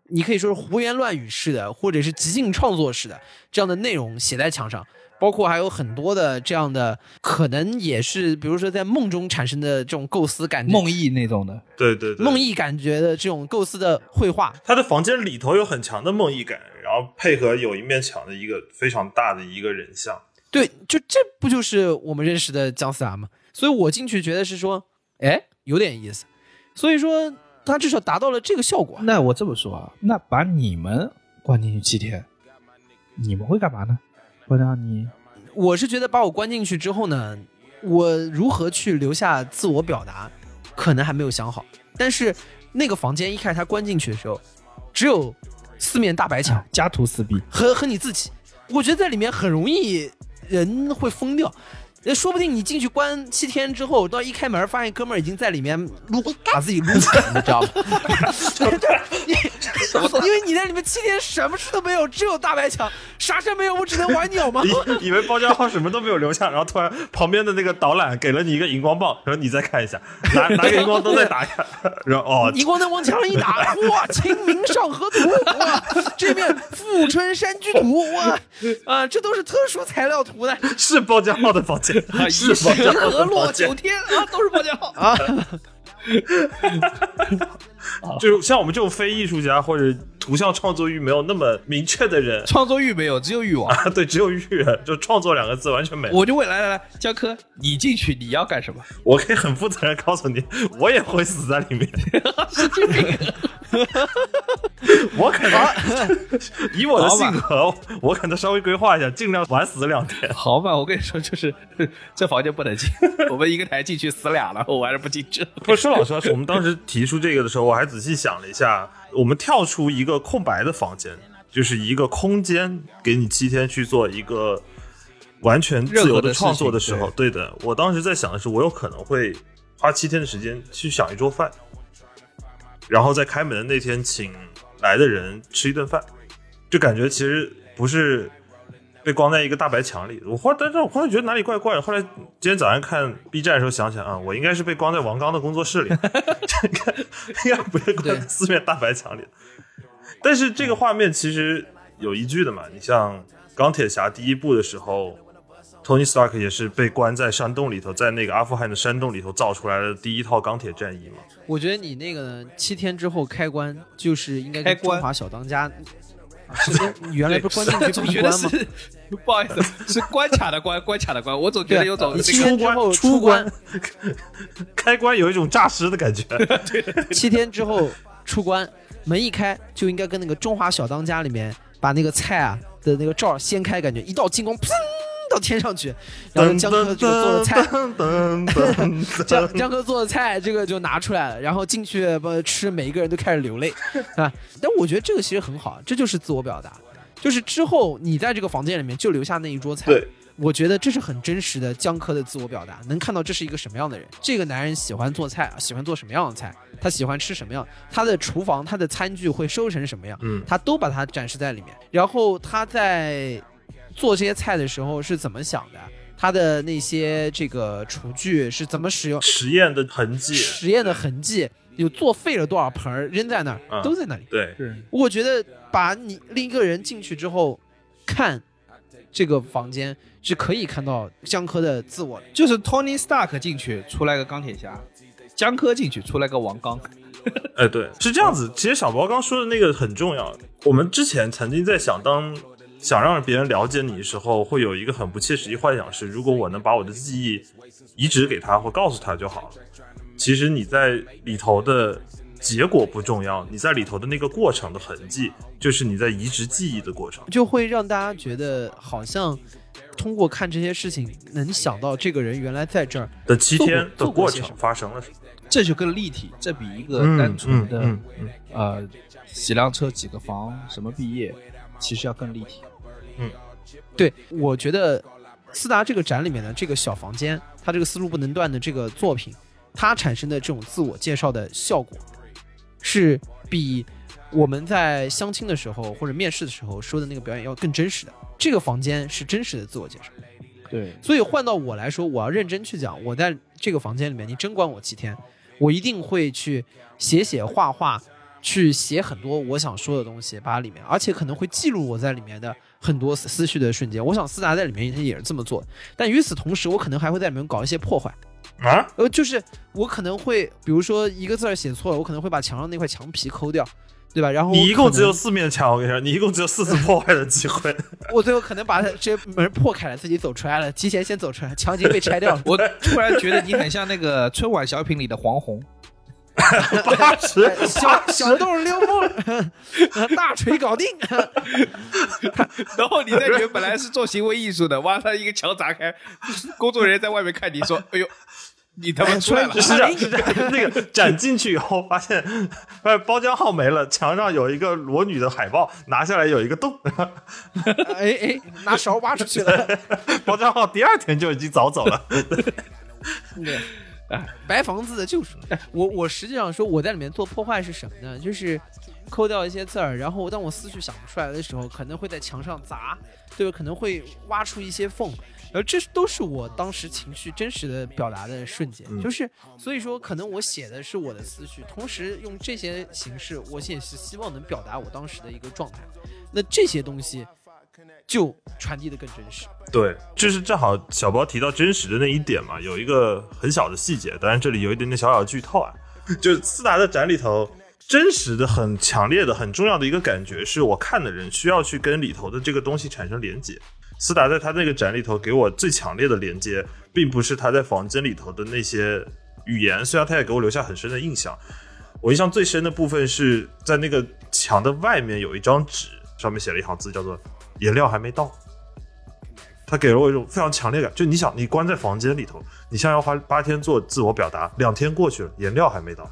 你可以说是胡言乱语式的，或者是即兴创作式的这样的内容写在墙上，包括还有很多的这样的，可能也是比如说在梦中产生的这种构思感觉、梦意那种的，对对对，梦意感觉的这种构思的绘画，他的房间里头有很强的梦意感，然后配合有一面墙的一个非常大的一个人像。对，就这不就是我们认识的姜思达吗？所以我进去觉得是说，哎，有点意思。所以说他至少达到了这个效果。那我这么说啊，那把你们关进去七天，你们会干嘛呢？会让你我是觉得把我关进去之后呢，我如何去留下自我表达，可能还没有想好。但是那个房间一开始他关进去的时候，只有四面大白墙家徒四壁，和和你自己，我觉得在里面很容易人会疯掉。呃，说不定你进去关七天之后，到一开门发现哥们儿已经在里面撸，把自己撸死了，你知道吗？对 对，因因为你在里面七天什么事都没有，只有大白墙，啥事没有，我只能玩鸟吗？以以为包家浩什么都没有留下，然后突然旁边的那个导览给了你一个荧光棒，然后你再看一下，拿拿个荧光灯再打一下，然后哦，荧光灯往墙上一打，哇，《清明上河图》哇，这面富春山居图哇，啊，这都是特殊材料涂的，是包家浩的房间，是河的房间洛九。天啊，都是包家浩啊。就是像我们这种非艺术家或者图像创作欲没有那么明确的人，创作欲没有，只有欲望。啊，对，只有欲，就创作两个字完全没有。我就问，来来来，江科，你进去你要干什么？我可以很负责任告诉你，我也会死在里面。我可能 以我的性格，我可能稍微规划一下，尽量晚死两天。好吧，我跟你说，就是这房间不能进，我们一个台进去死俩了，我还是不进去。不是说老实话，我们当时提出这个的时候，我还仔细想了一下，我们跳出一个空白的房间，就是一个空间，给你七天去做一个完全自由的创作的时候，对的，我当时在想的是，我有可能会花七天的时间去想一桌饭，然后在开门的那天请来的人吃一顿饭，就感觉其实不是被关在一个大白墙里。我忽然，但是我忽然觉得哪里怪怪的。后来今天早上看 B 站的时候想想啊，我应该是被关在王刚的工作室里，应 该应该不是关在四面大白墙里。但是这个画面其实有依据的嘛，你像钢铁侠第一部的时候。Tony Stark 也是被关在山洞里头，在那个阿富汗的山洞里头造出来的第一套钢铁战衣嘛。我觉得你那个呢，七天之后开关就是应该跟中华小当家。啊 是原来不是关进去总觉得闭关吗？是 不好意思，是关卡的关，关卡的关。我总觉得有种你这个七天之后出出关，开关有一种诈尸的感觉。七天之后出关，门一开就应该跟那个《中华小当家》里面把那个菜啊的那个罩掀开，感觉一道金光砰 到天上去，然后江科这个做的菜，江江哥做的菜这个就拿出来了，然后进去不吃，每一个人都开始流泪 啊。但我觉得这个其实很好，这就是自我表达，就是之后你在这个房间里面就留下那一桌菜，对，我觉得这是很真实的江科的自我表达，能看到这是一个什么样的人。这个男人喜欢做菜，喜欢做什么样的菜，他喜欢吃什么样，他的厨房、他的餐具会收成什么样，嗯他都把它展示在里面。然后他在做这些菜的时候是怎么想的？他的那些这个厨具是怎么使用？实验的痕迹，实验的痕迹，有作废了多少盆儿扔在那儿，嗯都在那里。对，是我觉得把你另一个人进去之后看这个房间，是可以看到江科的自我的。就是 Tony Stark 进去出来个钢铁侠，江科进去出来个王刚，哎，对，是这样子。其实小包刚说的那个很重要。我们之前曾经在想，当想让别人了解你的时候，会有一个很不切实际幻想是，如果我能把我的记忆移植给他或告诉他就好了。其实你在里头的结果不重要，你在里头的那个过程的痕迹，就是你在移植记忆的过程。就会让大家觉得好像通过看这些事情，能想到这个人原来在这儿。的七天的过过程发生了什么？这就更立体，这比一个嗯单纯的、嗯嗯呃洗辆车几个房什么毕业，其实要更立体。嗯对，我觉得斯达这个展里面的这个小房间，它这个思路不能断的这个作品，它产生的这种自我介绍的效果，是比我们在相亲的时候或者面试的时候说的那个表演要更真实的。这个房间是真实的自我介绍，对，所以换到我来说，我要认真去讲，我在这个房间里面，你真管我七天，我一定会去写写画画，去写很多我想说的东西，把里面，而且可能会记录我在里面的很多思绪的瞬间。我想思达在里面也是这么做，但与此同时，我可能还会在里面搞一些破坏。啊，呃，就是我可能会，比如说一个字儿写错了，我可能会把墙上那块墙皮抠掉，对吧？然后你一共只有四面墙，我跟你说，你一共只有四次破坏的机会。我最后可能把它这门破开了，自己走出来了，提前先走出来，墙已经被拆掉了。我突然觉得你很像那个春晚小品里的黄宏。八十，小小洞溜梦，大锤搞定。然后你在里面本来是做行为艺术的，哇，他一个墙砸开，工作人员在外面看你说：“哎呦，你他妈出来了哎是 这样，是这样。那个 展进去以后，发现发现包浆号没了，墙上有一个裸女的海报，拿下来有一个洞。哎哎，拿勺挖出去了。包浆号第二天就已经早走了。对，白房子的救赎。我我实际上说我在里面做破坏是什么呢？就是抠掉一些字儿，然后当我思绪想不出来的时候，可能会在墙上砸，对吧？可能会挖出一些缝。而这都是我当时情绪真实的表达的瞬间，就是所以说，可能我写的是我的思绪，同时用这些形式，我也是希望能表达我当时的一个状态。那这些东西就传递的更真实。对，就是正好小包提到真实的那一点嘛，有一个很小的细节，当然这里有一点点小小的剧透啊，就是斯达的展里头。真实的、很强烈的、很重要的一个感觉，是我看的人需要去跟里头的这个东西产生连接。斯达在他那个展里头给我最强烈的连接，并不是他在房间里头的那些语言，虽然他也给我留下很深的印象。我印象最深的部分是在那个墙的外面有一张纸，上面写了一行字，叫做“颜料还没到”。他给了我一种非常强烈感，就你想，你关在房间里头，你像要花八天做自我表达，两天过去了，颜料还没到。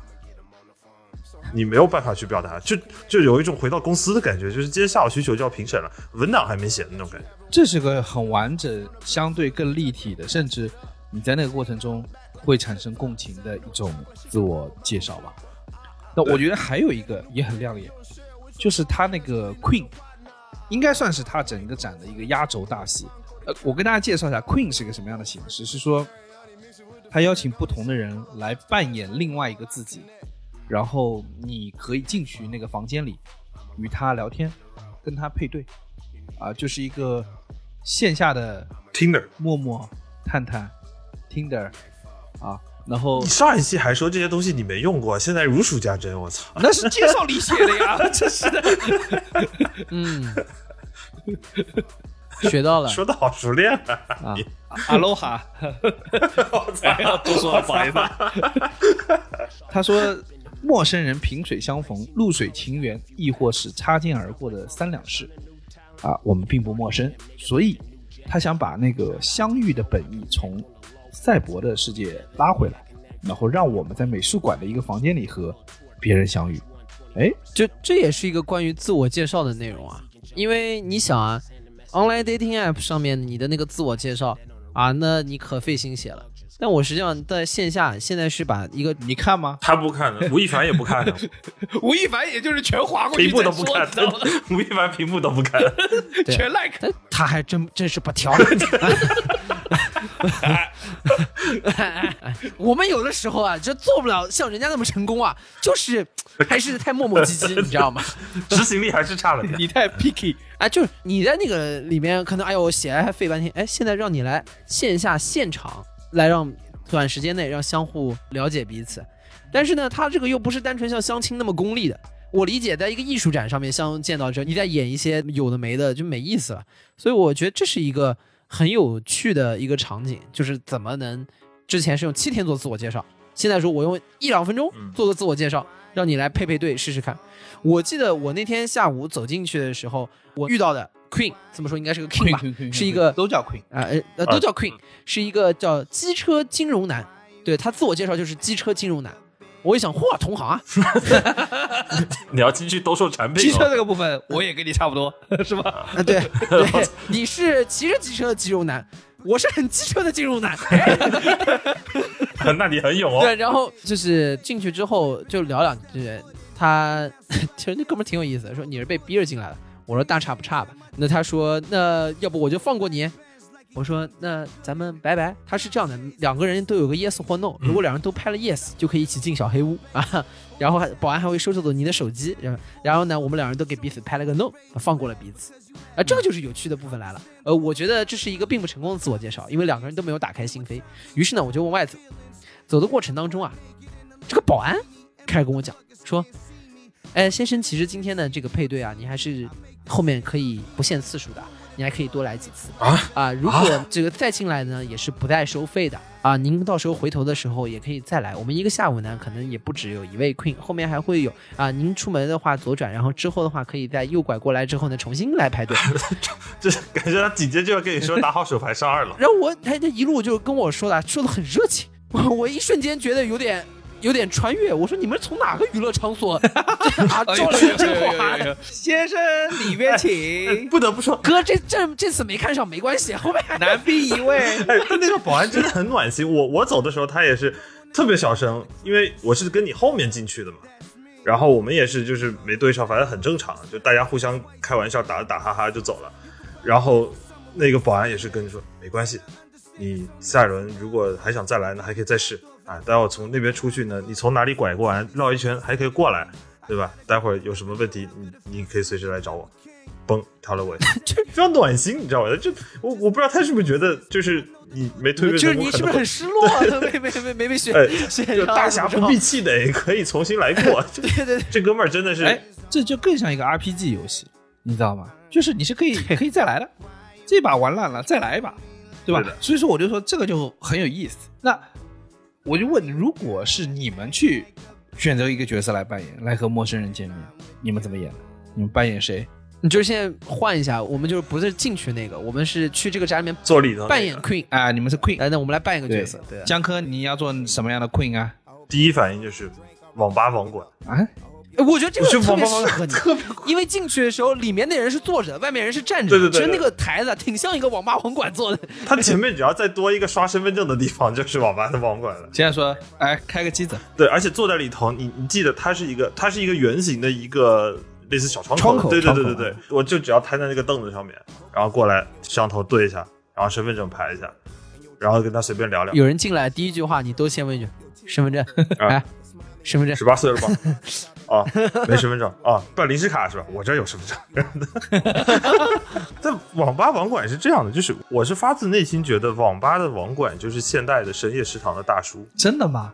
你没有办法去表达，就就有一种回到公司的感觉，就是今天下午需求就要评审了，文档还没写的那种感觉。这是个很完整、相对更立体的，甚至你在那个过程中会产生共情的一种自我介绍吧。那我觉得还有一个也很亮眼，就是他那个 Queen，应该算是他整个展的一个压轴大戏。呃，我跟大家介绍一下 Queen 是个什么样的形式，是说他邀请不同的人来扮演另外一个自己，然后你可以进去那个房间里与他聊天，跟他配对，啊，就是一个线下的 Tinder，陌陌、探探、Tinder 啊，然后你上一期还说这些东西你没用过，现在如数家珍，我操！那是介绍里写的呀，真是的。嗯，学到了。说的好熟练啊！啊，阿罗哈，多说不好意思。他说，陌生人萍水相逢，露水情缘，亦或是擦肩而过的三两事，啊，我们并不陌生，所以他想把那个相遇的本意从赛博的世界拉回来，然后让我们在美术馆的一个房间里和别人相遇。哎，这这也是一个关于自我介绍的内容啊，因为你想啊，online dating app 上面你的那个自我介绍啊，那你可费心写了。但我实际上在线下现在是把一个你看吗？他不看的，吴亦凡也不看的，吴亦凡也就是全划过去屏幕都不看 吴亦凡屏幕都不看。全 like。他还真真是不挑。我们有的时候啊，就做不了像人家那么成功啊，就是还是太磨磨唧唧，你知道吗？执行力还是差了点。你太 picky，啊，就是你在那个里面，可能哎呦，我写还费半天，哎，现在让你来线下现场来让短时间内让相互了解彼此，但是呢，他这个又不是单纯像相亲那么功利的。我理解，在一个艺术展上面相见到之后，你在演一些有的没的，就没意思了。所以我觉得这是一个很有趣的一个场景，就是怎么能之前是用七天做自我介绍，现在说我用一两分钟嗯做个自我介绍，让你来配配对试试看。我记得我那天下午走进去的时候，我遇到的 Queen 这么说应该是个 King 吧 Queen, Queen, Queen, 是一个都叫 Queen。啊呃呃都叫 Queen，、是一个叫机车金融男，对他自我介绍就是机车金融男。我一想，嚯，同行啊，你要进去兜售产品汽车哦，这个部分我也跟你差不多，是吧？啊对对，你是骑着机车的肌肉男，我是很机车的金融男。哎那你很勇哦。对，然后就是进去之后就聊两句，他其实那哥们挺有意思的，说你是被逼着进来的，我说大差不差吧。那他说那要不我就放过你。我说那咱们拜拜。他是这样的，两个人都有个 yes 或 no，如果两人都拍了 yes，就可以一起进小黑屋啊。然后还保安还会收走你的手机，然后然后呢，我们两人都给彼此拍了个 no，放过了彼此。啊，这个就是有趣的部分来了。呃，我觉得这是一个并不成功的自我介绍，因为两个人都没有打开心扉。于是呢，我就往外走，走的过程当中啊，这个保安开始跟我讲说：“哎，先生，其实今天的这个配对啊，你还是后面可以不限次数的，你还可以多来几次啊啊！如果这个再进来呢，也是不带收费的啊。您到时候回头的时候也可以再来。我们一个下午呢，可能也不只有一位 queen，后面还会有啊。您出门的话左转，然后之后的话可以在右拐过来之后呢，重新来排队。这感觉他紧接着就要跟你说打好手牌上二楼。然后我他他一路就跟我说的，说的很热情，我我一瞬间觉得有点有点穿越。我说你们从哪个娱乐场所 啊招了人真话的？先生里面请，不得不说，哥，这这这次没看上没关系，后面还 男宾一位。哎，但那个保安真的很暖心。我我走的时候，他也是特别小声，因为我是跟你后面进去的嘛。然后我们也是就是没对上，反正很正常，就大家互相开玩笑，打打哈哈就走了。然后那个保安也是跟你说没关系，你下一轮如果还想再来呢，还可以再试啊。待会儿从那边出去呢，你从哪里拐过来，绕一圈还可以过来，对吧？待会儿有什么问题，你你可以随时来找我。嘣，跳了尾，就非常暖心，你知道吧？就我我不知道他是不是觉得就是你没推对就是，你是不是很失落？没没没没被选哎，选就上大侠不必气馁，可以重新来过。对对对，这哥们儿真的是，哎，这就更像一个 RPG 游戏，你知道吗？就是你是可以可以再来的，这把玩烂了再来一把，对吧？对所以说我就说这个就很有意思。那我就问，如果是你们去选择一个角色来扮演，来和陌生人见面，你们怎么演？你们扮演谁？你就是现在换一下，我们就是不是进去那个，我们是去这个家里面做里头扮演 queen。啊、你们是 Queen。来，那我们来扮一个角色，对啊。江科，你要做什么样的 Queen 啊？第一反应就是网吧网管，啊，哎我觉得这个特别适合你，因为进去的时候，里面那人是坐着，外面人是站着。对对对其实那个台子啊挺像一个网吧网管坐的。他前面只要再多一个刷身份证的地方，就是网吧的网管了。现在说，哎，开个机子，对，而且坐在里头，你你记得它是一个，它是一个圆形的一个类似小窗窗口对对对对对，我就只要瘫在那个凳子上面，然后过来摄像头对一下，然后身份证拍一下，然后跟他随便聊聊。有人进来，第一句话你都先问一句身份证，啊 哎，身份证十。八岁了吧？啊，没身份证啊，办临时卡是吧？我这有身份证。但网吧网管是这样的，就是我是发自内心觉得网吧的网管就是现代的深夜食堂的大叔，真的吗？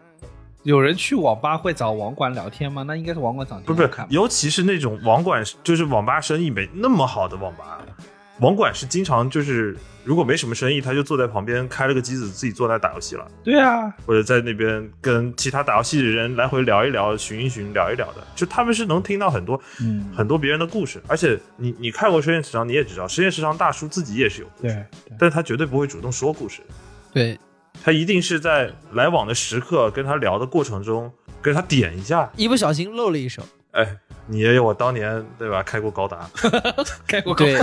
有人去网吧会找网管聊天吗？那应该是网管长不是。尤其是那种网管，就是网吧生意没那么好的网吧，网管是经常就是如果没什么生意，他就坐在旁边开了个机子，自己坐那打游戏了。对啊，或者在那边跟其他打游戏的人来回聊一聊、寻一寻、聊一聊的，就他们是能听到很多、嗯。很多别人的故事。而且你你看过深夜食堂，你也知道，深夜食堂大叔自己也是有故事，对对，但是他绝对不会主动说故事，对，他一定是在来往的时刻跟他聊的过程中，跟他点一下，一不小心漏了一手。哎，你也有我当年对吧开过高达，开过对，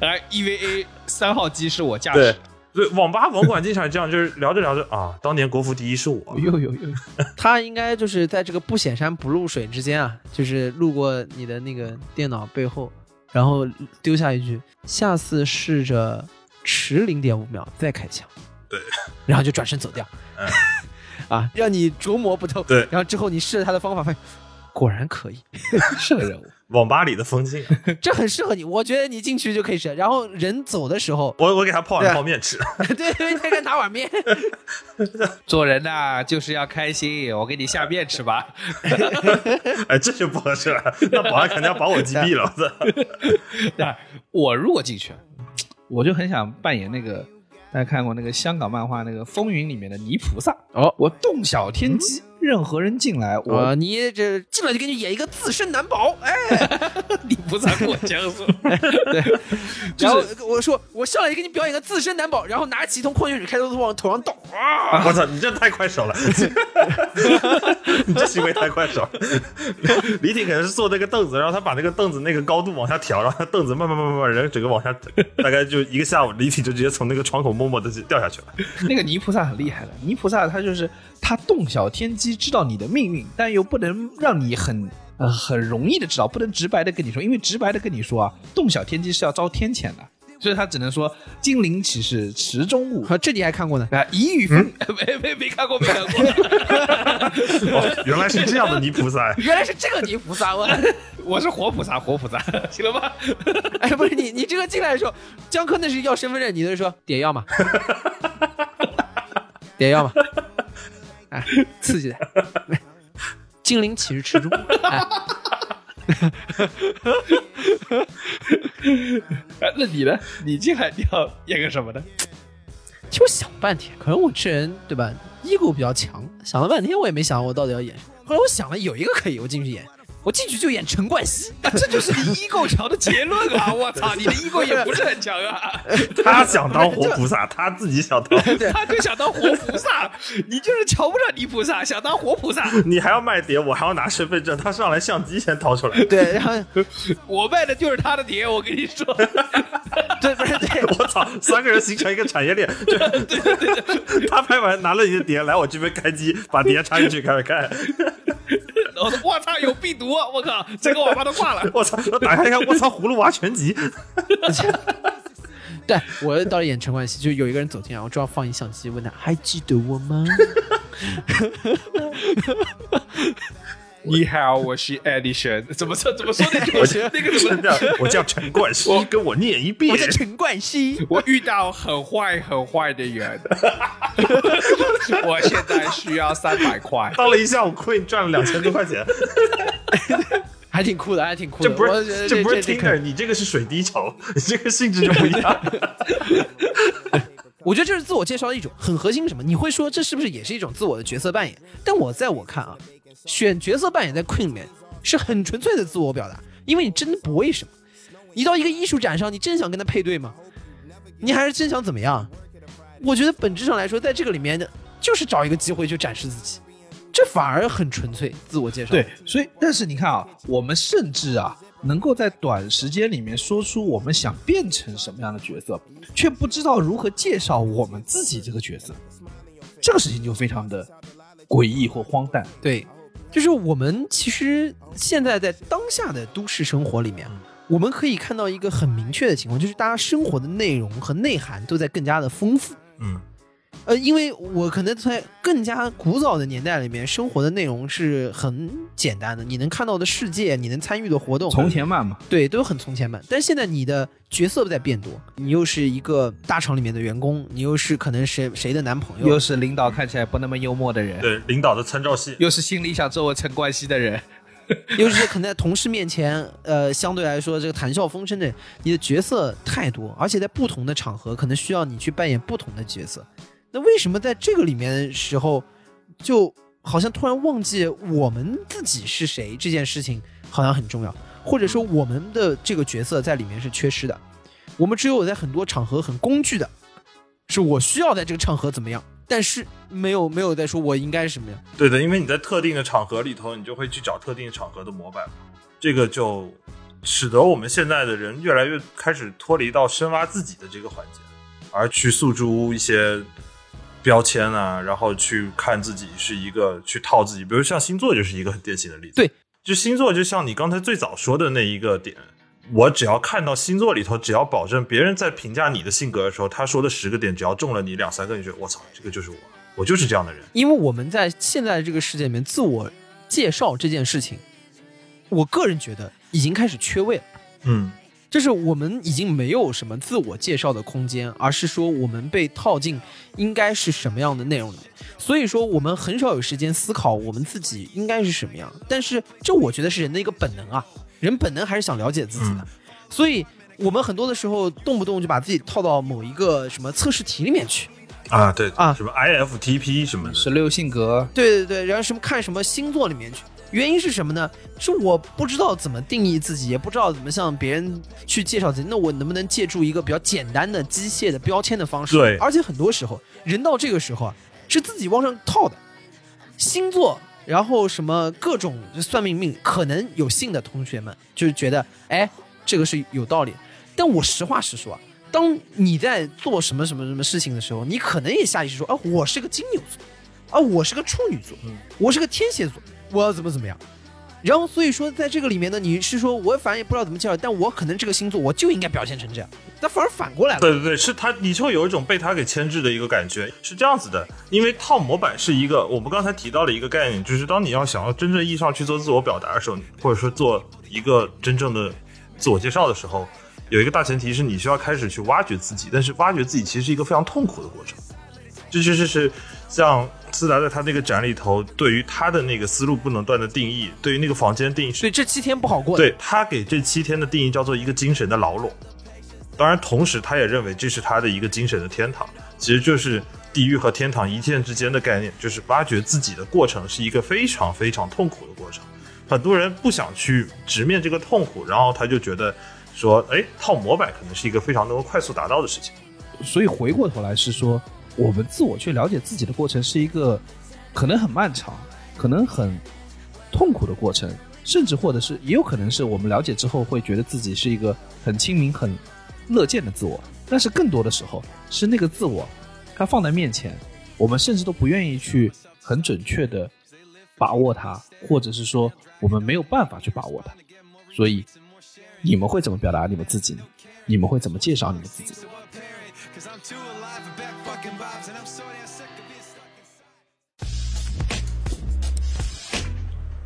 而 EVA 三号机是我驾对驶。对，网吧网管经常这样，就是聊着聊着啊，当年国服第一是我，呦呦呦！他应该就是在这个不显山不露水之间啊，就是路过你的那个电脑背后，然后丢下一句“下次试着迟零点五秒再开枪”，对，然后就转身走掉，嗯 啊，让你琢磨不透。对然后之后你试了他的方法，发现果然可以，是个人物。网吧里的风景，这很适合你。我觉得你进去就可以吃。然后人走的时候，我我给他泡碗泡面吃，对 对，他该拿碗面。做人呐、就是要开心。我给你下面吃吧。哎，这就不合适了，那保安肯定要把我击毙了，我如果进去，我就很想扮演那个大家看过那个香港漫画那个《风云》里面的泥菩萨。哦我洞晓天机，任何人进来，我我你这进来就给你演一个自身难保，哎，你不在过江苏。对然后我说我上来就给你表演个自身难保，然后拿起一桶矿泉水开头往头上倒，啊，我操，你这太快手了，你这行为太快手了。李挺可能是坐那个凳子，然后他把那个凳子那个高度往下调，然后他凳子慢慢慢慢慢人整个往下，大概就一个下午，李挺就直接从那个窗口默默的掉下去了。那个泥菩萨很厉害的，泥菩萨他就是他洞晓天机，知道你的命运，但又不能让你很呃很容易的知道，不能直白的跟你说，因为直白的跟你说啊，洞晓天机是要遭天谴的，所以他只能说金陵岂是池中物。啊，这你还看过呢？啊，一语风，没没没看过，没看过。哦，原来是这样的泥菩萨，原来是这个泥菩萨，我 我是活菩萨，活菩萨，行了吧？哎，不是你，你这个进来的时候，江科那是要身份证，你那是说点药嘛？点药嘛？哎，刺激的，精灵岂是池中？哎，哎那你呢？你进来你要演个什么呢？其实我想半天，可能我这人对吧，ego 比较强，想了半天我也没想我到底要演什么。后来我想了，有一个可以，我进去演，我进去就演陈冠希。啊这就是你 ego 强的结论啊！我操，你的 ego 也不是很强啊。他想当活菩萨，他自己想当，他就想当活菩萨，你就是瞧不上泥菩萨，想当活菩萨。你还要卖碟，我还要拿身份证，他上来相机先掏出来。对，然后我卖的就是他的碟，我跟你说。对不是对，我操，三个人形成一个产业链。对对对对，他拍完拿了你的碟，来我这边开机，把碟插进去开始看。我说我操，有病毒！啊我靠，这个网吧都挂了。我操，我打开一看，我操，葫芦娃全集。对我到底演陈冠希，就有一个人走进来，我正好放一相机，问他还记得我吗？你好，我是 Edison。怎么说？怎么说那 句？我那个什么？我叫陈冠希，跟我念一遍我。叫陈冠希。我遇到很坏很坏的人，我现在需要三百块。当了一下午 Queen 赚了两千多块钱，还挺酷的，还挺酷的。这不是这不是这 Tinder，你这个是水滴筹，你这个性质就不一样。我觉得这是自我介绍的一种很核心什么？你会说这是不是也是一种自我的角色扮演？但我在我看啊，选角色扮演在 Queen 里面是很纯粹的自我表达，因为你真的不为什么。你到一个艺术展上，你真想跟他配对吗？你还是真想怎么样？我觉得本质上来说，在这个里面的就是找一个机会去展示自己，这反而很纯粹自我介绍。对，所以但是你看啊，我们甚至啊，能够在短时间里面说出我们想变成什么样的角色，却不知道如何介绍我们自己这个角色，这个事情就非常的诡异或荒诞。对，就是我们其实现在在当下的都市生活里面，我们可以看到一个很明确的情况，就是大家生活的内容和内涵都在更加的丰富。嗯，呃，因为我可能在更加古早的年代里面，生活的内容是很简单的，你能看到的世界，你能参与的活动，从前慢嘛，对都很从前慢。但现在你的角色在变多，你又是一个大厂里面的员工，你又是可能谁谁的男朋友，又是领导看起来不那么幽默的人，对，领导的参照系。又是心里想做我陈冠希的人。尤其是可能在同事面前，呃，相对来说这个谈笑风生的，你的角色太多，而且在不同的场合，可能需要你去扮演不同的角色。那为什么在这个里面的时候，就好像突然忘记我们自己是谁这件事情好像很重要，或者说我们的这个角色在里面是缺失的。我们只有在很多场合很工具的，是我需要在这个场合怎么样，但是没有没有在说我应该是什么样。对的，因为你在特定的场合里头，你就会去找特定场合的模板，这个就使得我们现在的人越来越开始脱离到深挖自己的这个环节，而去诉诸一些标签啊，然后去看自己是一个去套自己，比如像星座就是一个很典型的例子。对，就星座就像你刚才最早说的那一个点，我只要看到星座里头，只要保证别人在评价你的性格的时候，他说的十个点，只要中了你两三个，你觉得我操，这个就是我，我就是这样的人。因为我们在现在这个世界里面，自我介绍这件事情，我个人觉得已经开始缺位了。嗯，就是我们已经没有什么自我介绍的空间，而是说我们被套进应该是什么样的内容里面。所以说，我们很少有时间思考我们自己应该是什么样。但是，这我觉得是人的一个本能啊，人本能还是想了解自己的。所以，我们很多的时候动不动就把自己套到某一个什么测试题里面去。啊，对啊什么 IFTP 什么的，十六性格，对对对，然后什么看什么星座里面去。原因是什么呢？是我不知道怎么定义自己，也不知道怎么向别人去介绍自己。那我能不能借助一个比较简单的机械的标签的方式？对而且很多时候，人到这个时候啊，是自己往上套的。星座，然后什么各种算命命，可能有信的同学们就是觉得，哎，这个是有道理。但我实话实说啊，当你在做什么什么什么事情的时候，你可能也下意识说，啊，我是个金牛座，啊，我是个处女座，我是个天蝎座，我要怎么怎么样。然后所以说，在这个里面呢，你是说我反正也不知道怎么介绍，但我可能这个星座我就应该表现成这样，但反而反过来了。对对对，是他，你就有一种被他给牵制的一个感觉，是这样子的。因为套模板是一个我们刚才提到的一个概念，就是当你要想要真正意义上去做自我表达的时候，或者说做一个真正的自我介绍的时候，有一个大前提是你需要开始去挖掘自己，但是挖掘自己其实是一个非常痛苦的过程。这就是是像斯达在他那个展里头，对于他的那个思路不能断的定义，对于那个房间定义是所以这七天不好过。对他给这七天的定义叫做一个精神的牢笼。当然，同时他也认为这是他的一个精神的天堂，其实就是地狱和天堂一线之间的概念，就是挖掘自己的过程是一个非常非常痛苦的过程。很多人不想去直面这个痛苦，然后他就觉得说，哎，套模板可能是一个非常能够快速达到的事情。所以回过头来是说，我们自我去了解自己的过程是一个可能很漫长、可能很痛苦的过程，甚至或者是也有可能是我们了解之后会觉得自己是一个很亲民、很乐见的自我，但是更多的时候是那个自我，它放在面前，我们甚至都不愿意去很准确的把握它，或者是说我们没有办法去把握它。所以，你们会怎么表达你们自己呢？你们会怎么介绍你们自己？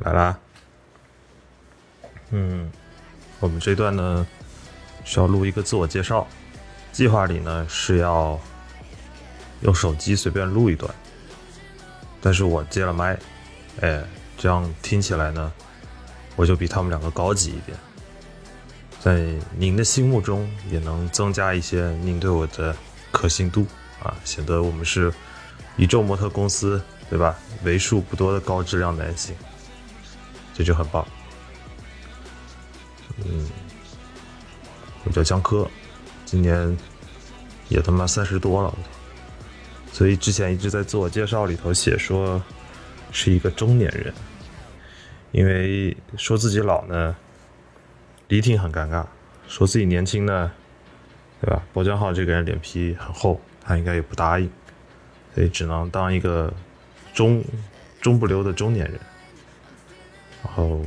来啦，嗯，我们这段呢需要录一个自我介绍，计划里呢是要用手机随便录一段，但是我接了麦，哎，这样听起来呢，我就比他们两个高级一点，在您的心目中也能增加一些您对我的可信度啊，显得我们是宇宙模特公司，对吧？为数不多的高质量男性。这就很棒。嗯，我叫江科，今年也他妈三十多了，所以之前一直在自我介绍里头写说是一个中年人，因为说自己老呢，李挺很尴尬；说自己年轻呢，对吧？包江浩这个人脸皮很厚，他应该也不答应，所以只能当一个中中不溜的中年人。然后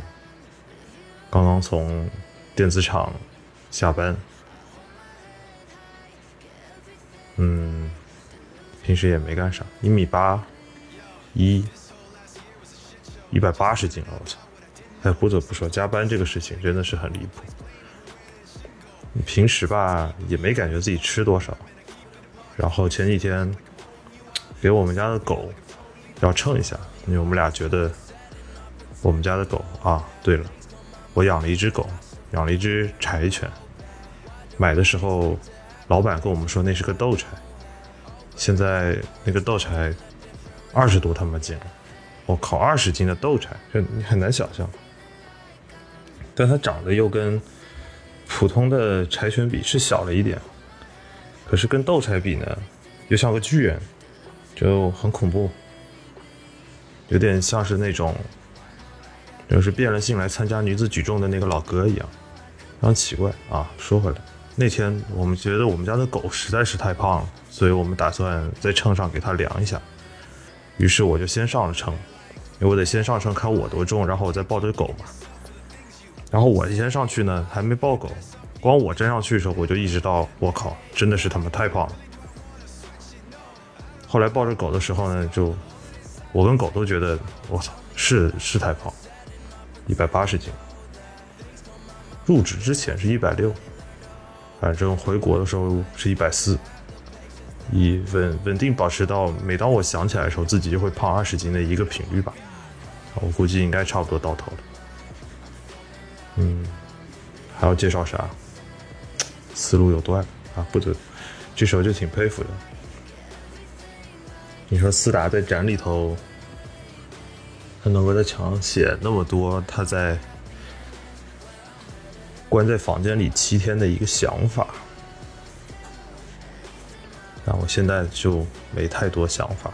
刚刚从电子厂下班，嗯，平时也没干啥，一米八一，一百八十斤了，我操！哎，不得不说，加班这个事情真的是很离谱。平时吧也没感觉自己吃多少，然后前几天给我们家的狗要称一下，因为我们俩觉得。我们家的狗啊，对了，我养了一只狗，养了一只柴犬。买的时候，老板跟我们说那是个斗柴，现在那个斗柴二十多他妈斤了，我靠，二十斤的斗柴，这你很难想象。但它长得又跟普通的柴犬比是小了一点，可是跟斗柴比呢，又像个巨人，就很恐怖，有点像是那种。就是变了性来参加女子举重的那个老哥一样，非常奇怪啊。说回来，那天我们觉得我们家的狗实在是太胖了，所以我们打算在秤上给它量一下。于是我就先上了秤，因为我得先上秤看我多重，然后我再抱着狗嘛。然后我先上去呢，还没抱狗，光我站上去的时候，我就意识到，我靠，真的是他妈太胖了。后来抱着狗的时候呢，就我跟狗都觉得，我操，是是太胖，一百八十斤。入职之前是一百六，反正回国的时候是一百四，以稳稳定保持到每当我想起来的时候，自己就会胖二十斤的一个频率吧。我估计应该差不多到头了。嗯，还要介绍啥？思路有断啊！不对，这时候就挺佩服的。你说思达在展里头，他能够在墙上写那么多他在关在房间里七天的一个想法，那我现在就没太多想法。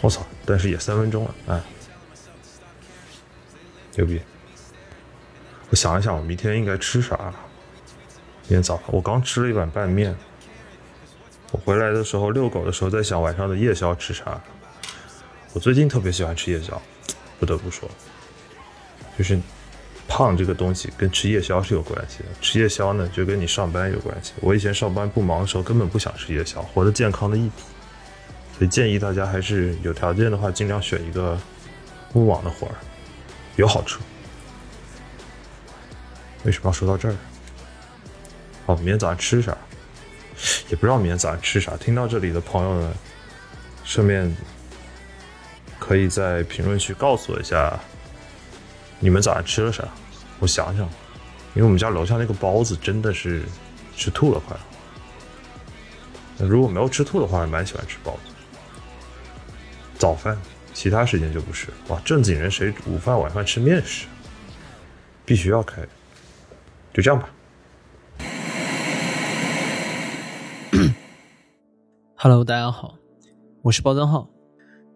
我操！但是也三分钟了，哎，牛逼！我想一想，我明天应该吃啥？明天早上我刚吃了一碗拌面。我回来的时候遛狗的时候，在想晚上的夜宵吃啥。我最近特别喜欢吃夜宵，不得不说，就是胖这个东西跟吃夜宵是有关系的。吃夜宵呢，就跟你上班有关系。我以前上班不忙的时候，根本不想吃夜宵，活得健康的一批。所以建议大家还是有条件的话，尽量选一个不忙的活儿，有好处。为什么要说到这儿？哦，明天早上吃啥？也不知道明天早上吃啥。听到这里的朋友呢，顺便可以在评论区告诉我一下，你们早上吃了啥？我想想，因为我们家楼下那个包子真的是吃吐了快。如果没有吃吐的话，还蛮喜欢吃包子。早饭，其他时间就不吃。哇，正经人谁午饭晚饭吃面食？必须要开。就这样吧。Hello，大家好，我是包灯号。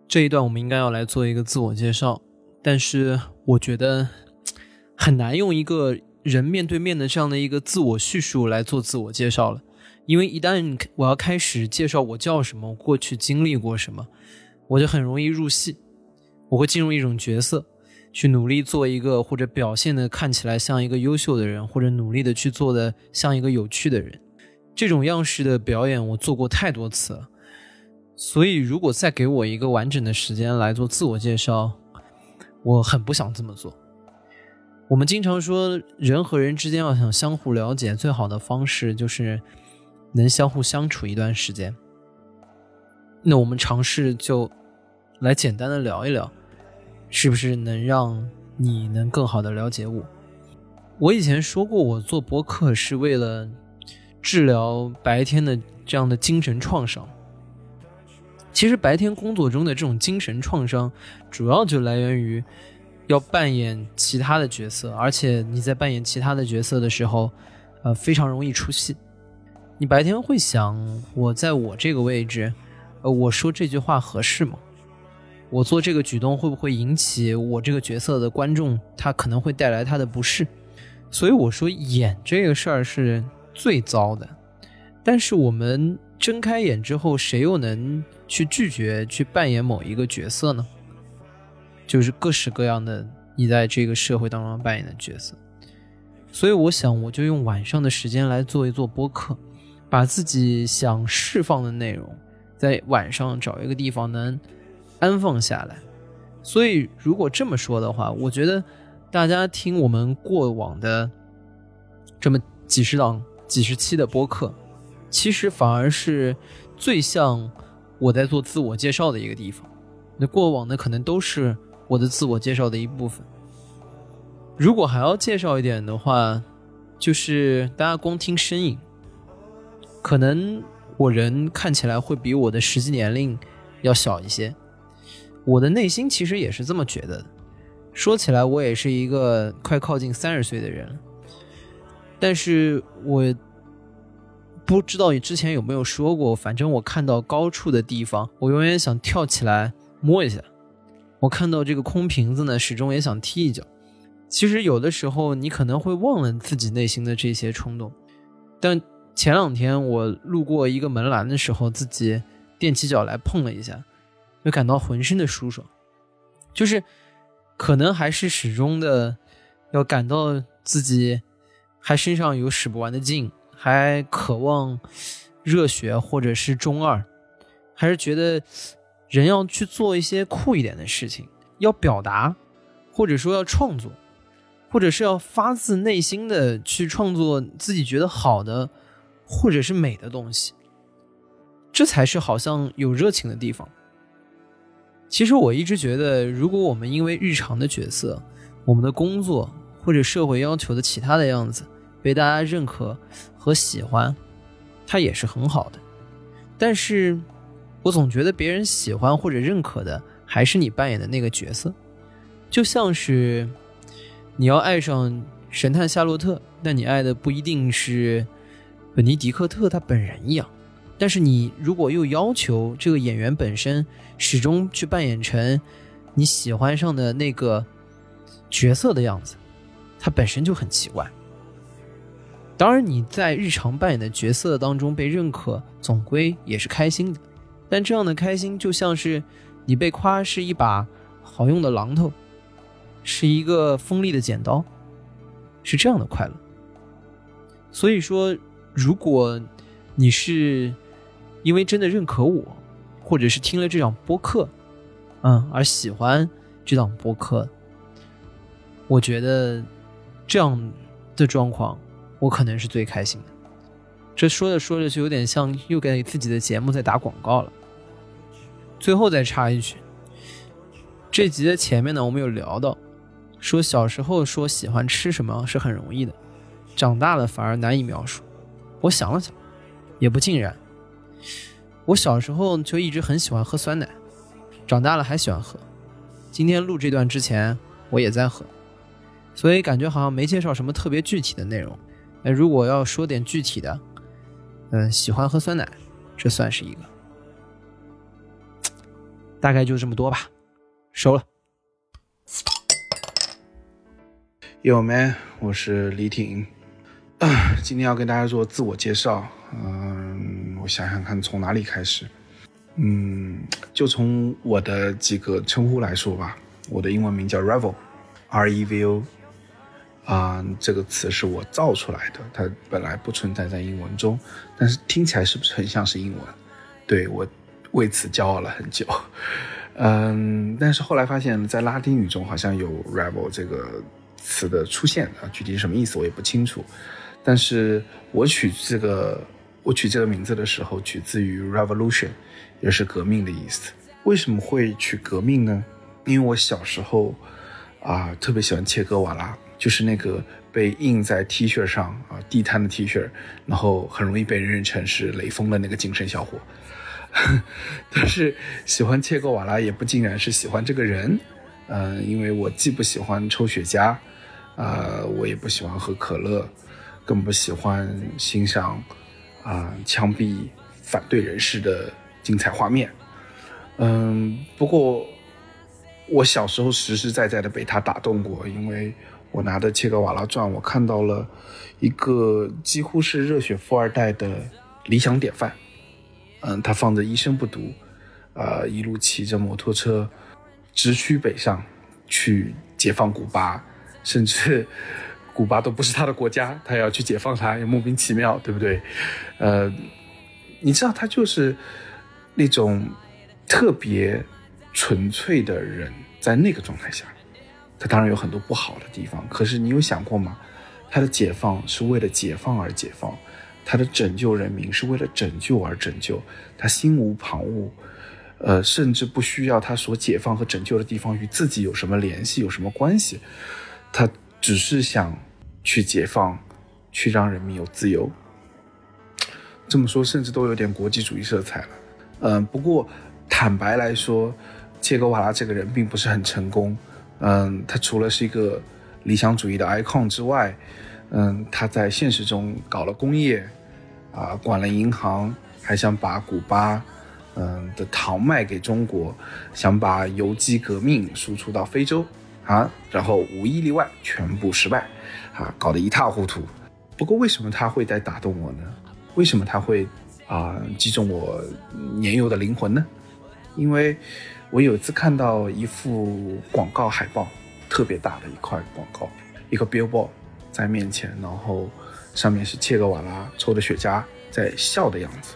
这一段我们应该要来做一个自我介绍，但是我觉得很难用一个人面对面的这样的一个自我叙述来做自我介绍了，因为一旦我要开始介绍我叫什么，过去经历过什么，我就很容易入戏，我会进入一种角色，去努力做一个或者表现的看起来像一个优秀的人，或者努力的去做的像一个有趣的人。这种样式的表演我做过太多次了，所以如果再给我一个完整的时间来做自我介绍，我很不想这么做。我们经常说，人和人之间要想相互了解，最好的方式就是能相互相处一段时间。那我们尝试就来简单的聊一聊，是不是能让你能更好的了解我？我以前说过，我做播客是为了。治疗白天的这样的精神创伤。其实白天工作中的这种精神创伤，主要就来源于要扮演其他的角色，而且你在扮演其他的角色的时候，呃，非常容易出戏。你白天会想，我在我这个位置，呃，我说这句话合适吗？我做这个举动会不会引起我这个角色的观众，他可能会带来他的不适？所以我说演这个事儿是。最糟的，但是我们睁开眼之后，谁又能去拒绝去扮演某一个角色呢？就是各式各样的你在这个社会当中扮演的角色。所以我想，我就用晚上的时间来做一做播客，把自己想释放的内容，在晚上找一个地方能安放下来。所以，如果这么说的话，我觉得大家听我们过往的这么几十档。几十期的播客，其实反而是最像我在做自我介绍的一个地方。那过往的可能都是我的自我介绍的一部分。如果还要介绍一点的话，就是大家光听声音，可能我人看起来会比我的实际年龄要小一些。我的内心其实也是这么觉得的。说起来，我也是一个快靠近三十岁的人。但是我不知道你之前有没有说过，反正我看到高处的地方，我永远想跳起来摸一下；我看到这个空瓶子呢，始终也想踢一脚。其实有的时候你可能会忘了自己内心的这些冲动，但前两天我路过一个门栏的时候，自己踮起脚来碰了一下，就感到浑身的舒爽，就是可能还是始终的要感到自己还身上有使不完的劲，还渴望热血或者是中二，还是觉得人要去做一些酷一点的事情，要表达，或者说要创作。或者是要发自内心的去创作自己觉得好的，或者是美的东西，这才是好像有热情的地方。其实我一直觉得，如果我们因为日常的角色、我们的工作或者社会要求的其他的样子被大家认可和喜欢，它也是很好的。但是，我总觉得别人喜欢或者认可的还是你扮演的那个角色，就像是。你要爱上神探夏洛特，但你爱的不一定是本尼迪克特他本人一样。但是你如果又要求这个演员本身始终去扮演成你喜欢上的那个角色的样子，他本身就很奇怪。当然，你在日常扮演的角色当中被认可，总归也是开心的。但这样的开心就像是你被夸是一把好用的榔头。是一个锋利的剪刀，是这样的快乐。所以说，如果你是因为真的认可我，或者是听了这档播客，嗯，而喜欢这档播客，我觉得这样的状况，我可能是最开心的。这说着说着就有点像又给自己的节目在打广告了。最后再插一句，这集的前面呢，我们有聊到。说小时候说喜欢吃什么是很容易的，长大了反而难以描述。我想了想，也不尽然。我小时候就一直很喜欢喝酸奶，长大了还喜欢喝。今天录这段之前我也在喝，所以感觉好像没介绍什么特别具体的内容。哎，如果要说点具体的，嗯，喜欢喝酸奶，这算是一个。大概就这么多吧，收了。有没，我是李挺，今天要跟大家做自我介绍。嗯，我想想看从哪里开始。嗯，就从我的几个称呼来说吧。我的英文名叫 Revel，R E V O。啊，这个词是我造出来的，它本来不存在在英文中，但是听起来是不是很像是英文？对我为此骄傲了很久。嗯，但是后来发现，在拉丁语中好像有 “rebel” 这个。词的出现啊，具体什么意思我也不清楚。但是我取这个我取这个名字的时候，取自于 revolution，也是革命的意思。为什么会取革命呢？因为我小时候啊，特别喜欢切格瓦拉，就是那个被印在 T 恤上啊，地摊的 T 恤，然后很容易被人认成是雷锋的那个精神小伙。但是喜欢切格瓦拉也不尽然是喜欢这个人，嗯，因为我既不喜欢抽雪茄。呃，我也不喜欢喝可乐，更不喜欢欣赏啊枪毙反对人士的精彩画面。嗯，不过我小时候实实在在的被他打动过，因为我拿的《切格瓦拉传》，我看到了一个几乎是热血富二代的理想典范。嗯，他放着一生不读，呃，一路骑着摩托车直驱北上，去解放古巴。甚至，古巴都不是他的国家，他要去解放它，也莫名其妙，对不对？呃，你知道他就是那种特别纯粹的人，在那个状态下，他当然有很多不好的地方。可是你有想过吗？他的解放是为了解放而解放，他的拯救人民是为了拯救而拯救，他心无旁骛，呃，甚至不需要他所解放和拯救的地方与自己有什么联系，有什么关系。他只是想去解放，去让人民有自由。这么说，甚至都有点国际主义色彩了。嗯，不过坦白来说，切格瓦拉这个人并不是很成功。嗯，他除了是一个理想主义的 icon 之外，嗯，他在现实中搞了工业，啊，管了银行，还想把古巴，嗯的糖卖给中国，想把游击革命输出到非洲。啊，然后无一例外全部失败，啊，搞得一塌糊涂。不过为什么他会在打动我呢？为什么他会啊、击中我年幼的灵魂呢？因为我有一次看到一幅广告海报，特别大的一块广告，一个 billboard 在面前，然后上面是切格瓦拉抽着雪茄在笑的样子。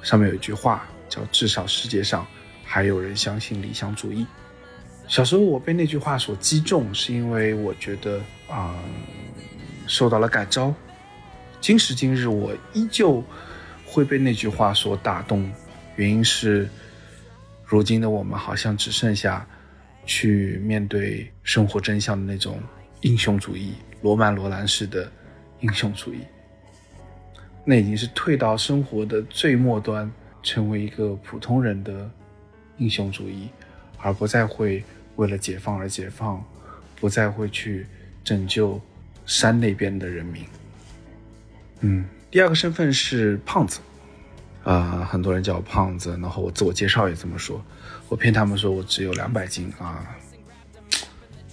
上面有一句话叫“至少世界上还有人相信理想主义”。小时候我被那句话所击中，是因为我觉得啊、受到了感召。今时今日，我依旧会被那句话所打动，原因是，如今的我们好像只剩下去面对生活真相的那种英雄主义，罗曼·罗兰式的英雄主义。那已经是退到生活的最末端，成为一个普通人的英雄主义，而不再会为了解放而解放，不再会去拯救山那边的人民。嗯，第二个身份是胖子，啊、很多人叫我胖子，然后我自我介绍也这么说，我骗他们说我只有两百斤啊，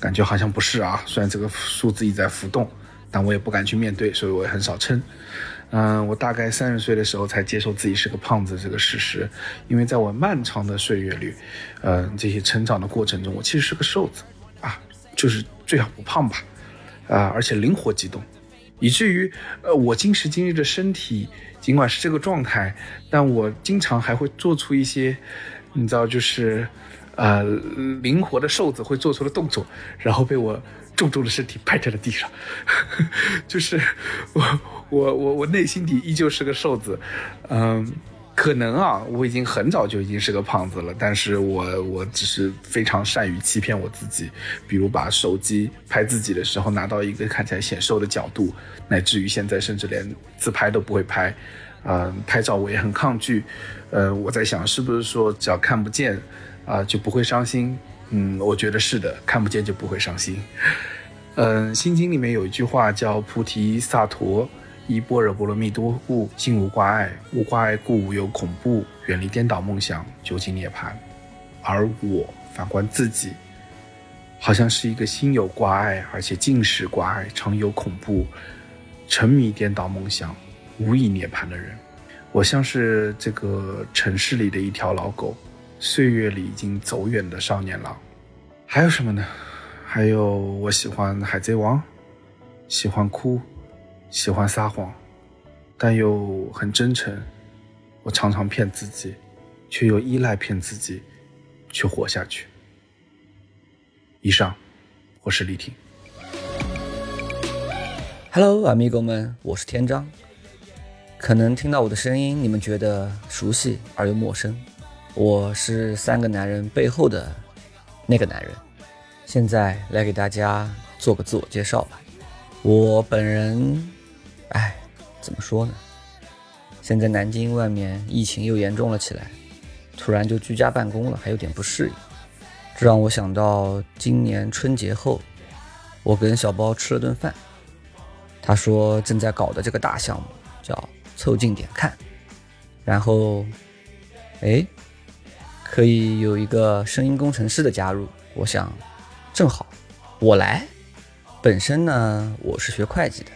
感觉好像不是啊，虽然这个数字一直在浮动，但我也不敢去面对，所以我也很少称。嗯，我大概三十岁的时候才接受自己是个胖子这个事实，因为在我漫长的岁月里，呃，这些成长的过程中，我其实是个瘦子啊，就是最好不胖吧，啊、而且灵活机动，以至于呃，我今时今日的身体尽管是这个状态，但我经常还会做出一些，你知道，就是呃灵活的瘦子会做出的动作，然后被我重重的身体拍在了地上，就是我我我我内心底依旧是个瘦子，嗯。可能啊，我已经很早就已经是个胖子了，但是我我只是非常善于欺骗我自己，比如把手机拍自己的时候拿到一个看起来显瘦的角度，乃至于现在甚至连自拍都不会拍，呃，拍照我也很抗拒，呃，我在想是不是说只要看不见啊、就不会伤心？嗯，我觉得是的，看不见就不会伤心。嗯，《心经》里面有一句话叫“菩提萨陀，依般若波罗蜜多故，心无挂碍，无挂碍故无有恐怖，远离颠倒梦想，究竟涅槃。”而我反观自己，好像是一个心有挂碍，而且尽是挂碍，常有恐怖，沉迷颠倒梦想，无以涅槃的人。我像是这个城市里的一条老狗，岁月里已经走远的少年郎。还有什么呢？还有我喜欢海贼王，喜欢哭，喜欢撒谎，但又很真诚。我常常骗自己，却又依赖骗自己，去活下去。以上，我是李挺。Hello, amigo 们，我是天章。可能听到我的声音，你们觉得熟悉而又陌生。我是三个男人背后的那个男人。现在来给大家做个自我介绍吧。我本人，哎，怎么说呢？现在南京外面疫情又严重了起来，突然就居家办公了，还有点不适应。这让我想到今年春节后，我跟小包吃了顿饭。他说正在搞的这个大项目叫“凑近点看”，然后，哎，可以有一个声音工程师的加入，我想正好我来。本身呢，我是学会计的，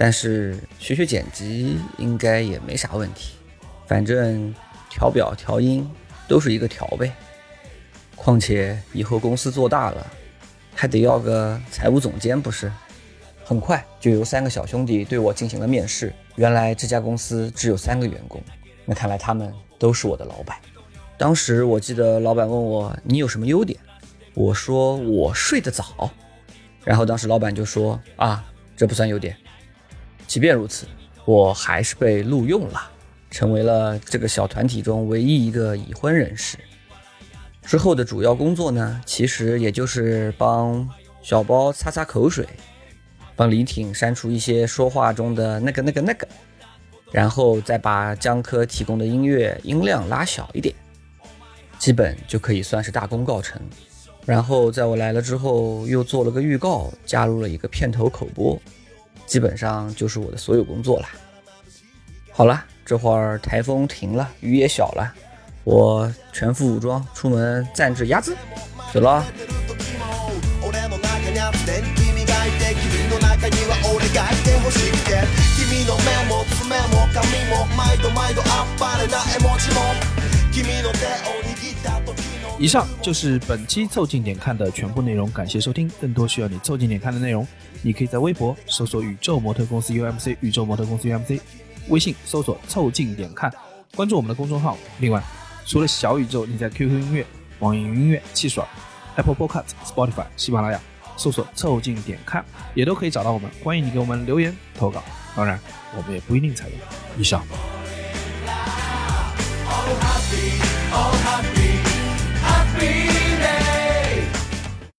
但是学学剪辑应该也没啥问题，反正调表调音都是一个调呗。况且以后公司做大了，还得要个财务总监不是？很快就有三个小兄弟对我进行了面试。原来这家公司只有三个员工，那看来他们都是我的老板。当时我记得老板问我你有什么优点，我说我睡得早。然后当时老板就说啊，这不算优点。即便如此，我还是被录用了，成为了这个小团体中唯一一个已婚人士。之后的主要工作呢，其实也就是帮小包擦擦口水。帮李挺删除一些说话中的那个、那个、那个，然后再把江科提供的音乐音量拉小一点，基本就可以算是大功告成。然后在我来了之后，又做了个预告，加入了一个片头口播，基本上就是我的所有工作了。好了，这会儿台风停了，雨也小了，我全副武装出门暂置鸭子，走了。以上就是本期凑近点看的全部内容感谢收听。更多需要你凑近点看的内容你可以在微博搜索宇宙模特公司 umc 宇宙模特公司 umc 微信搜索凑近点看关注我们的公众号。另外除了小宇宙你在 qq 音乐网易云音乐汽水 apple podcast spotify 喜马拉雅搜索凑近点看也都可以找到我们。欢迎你给我们留言投稿。当然我们也不一定采用以上。Happy happy.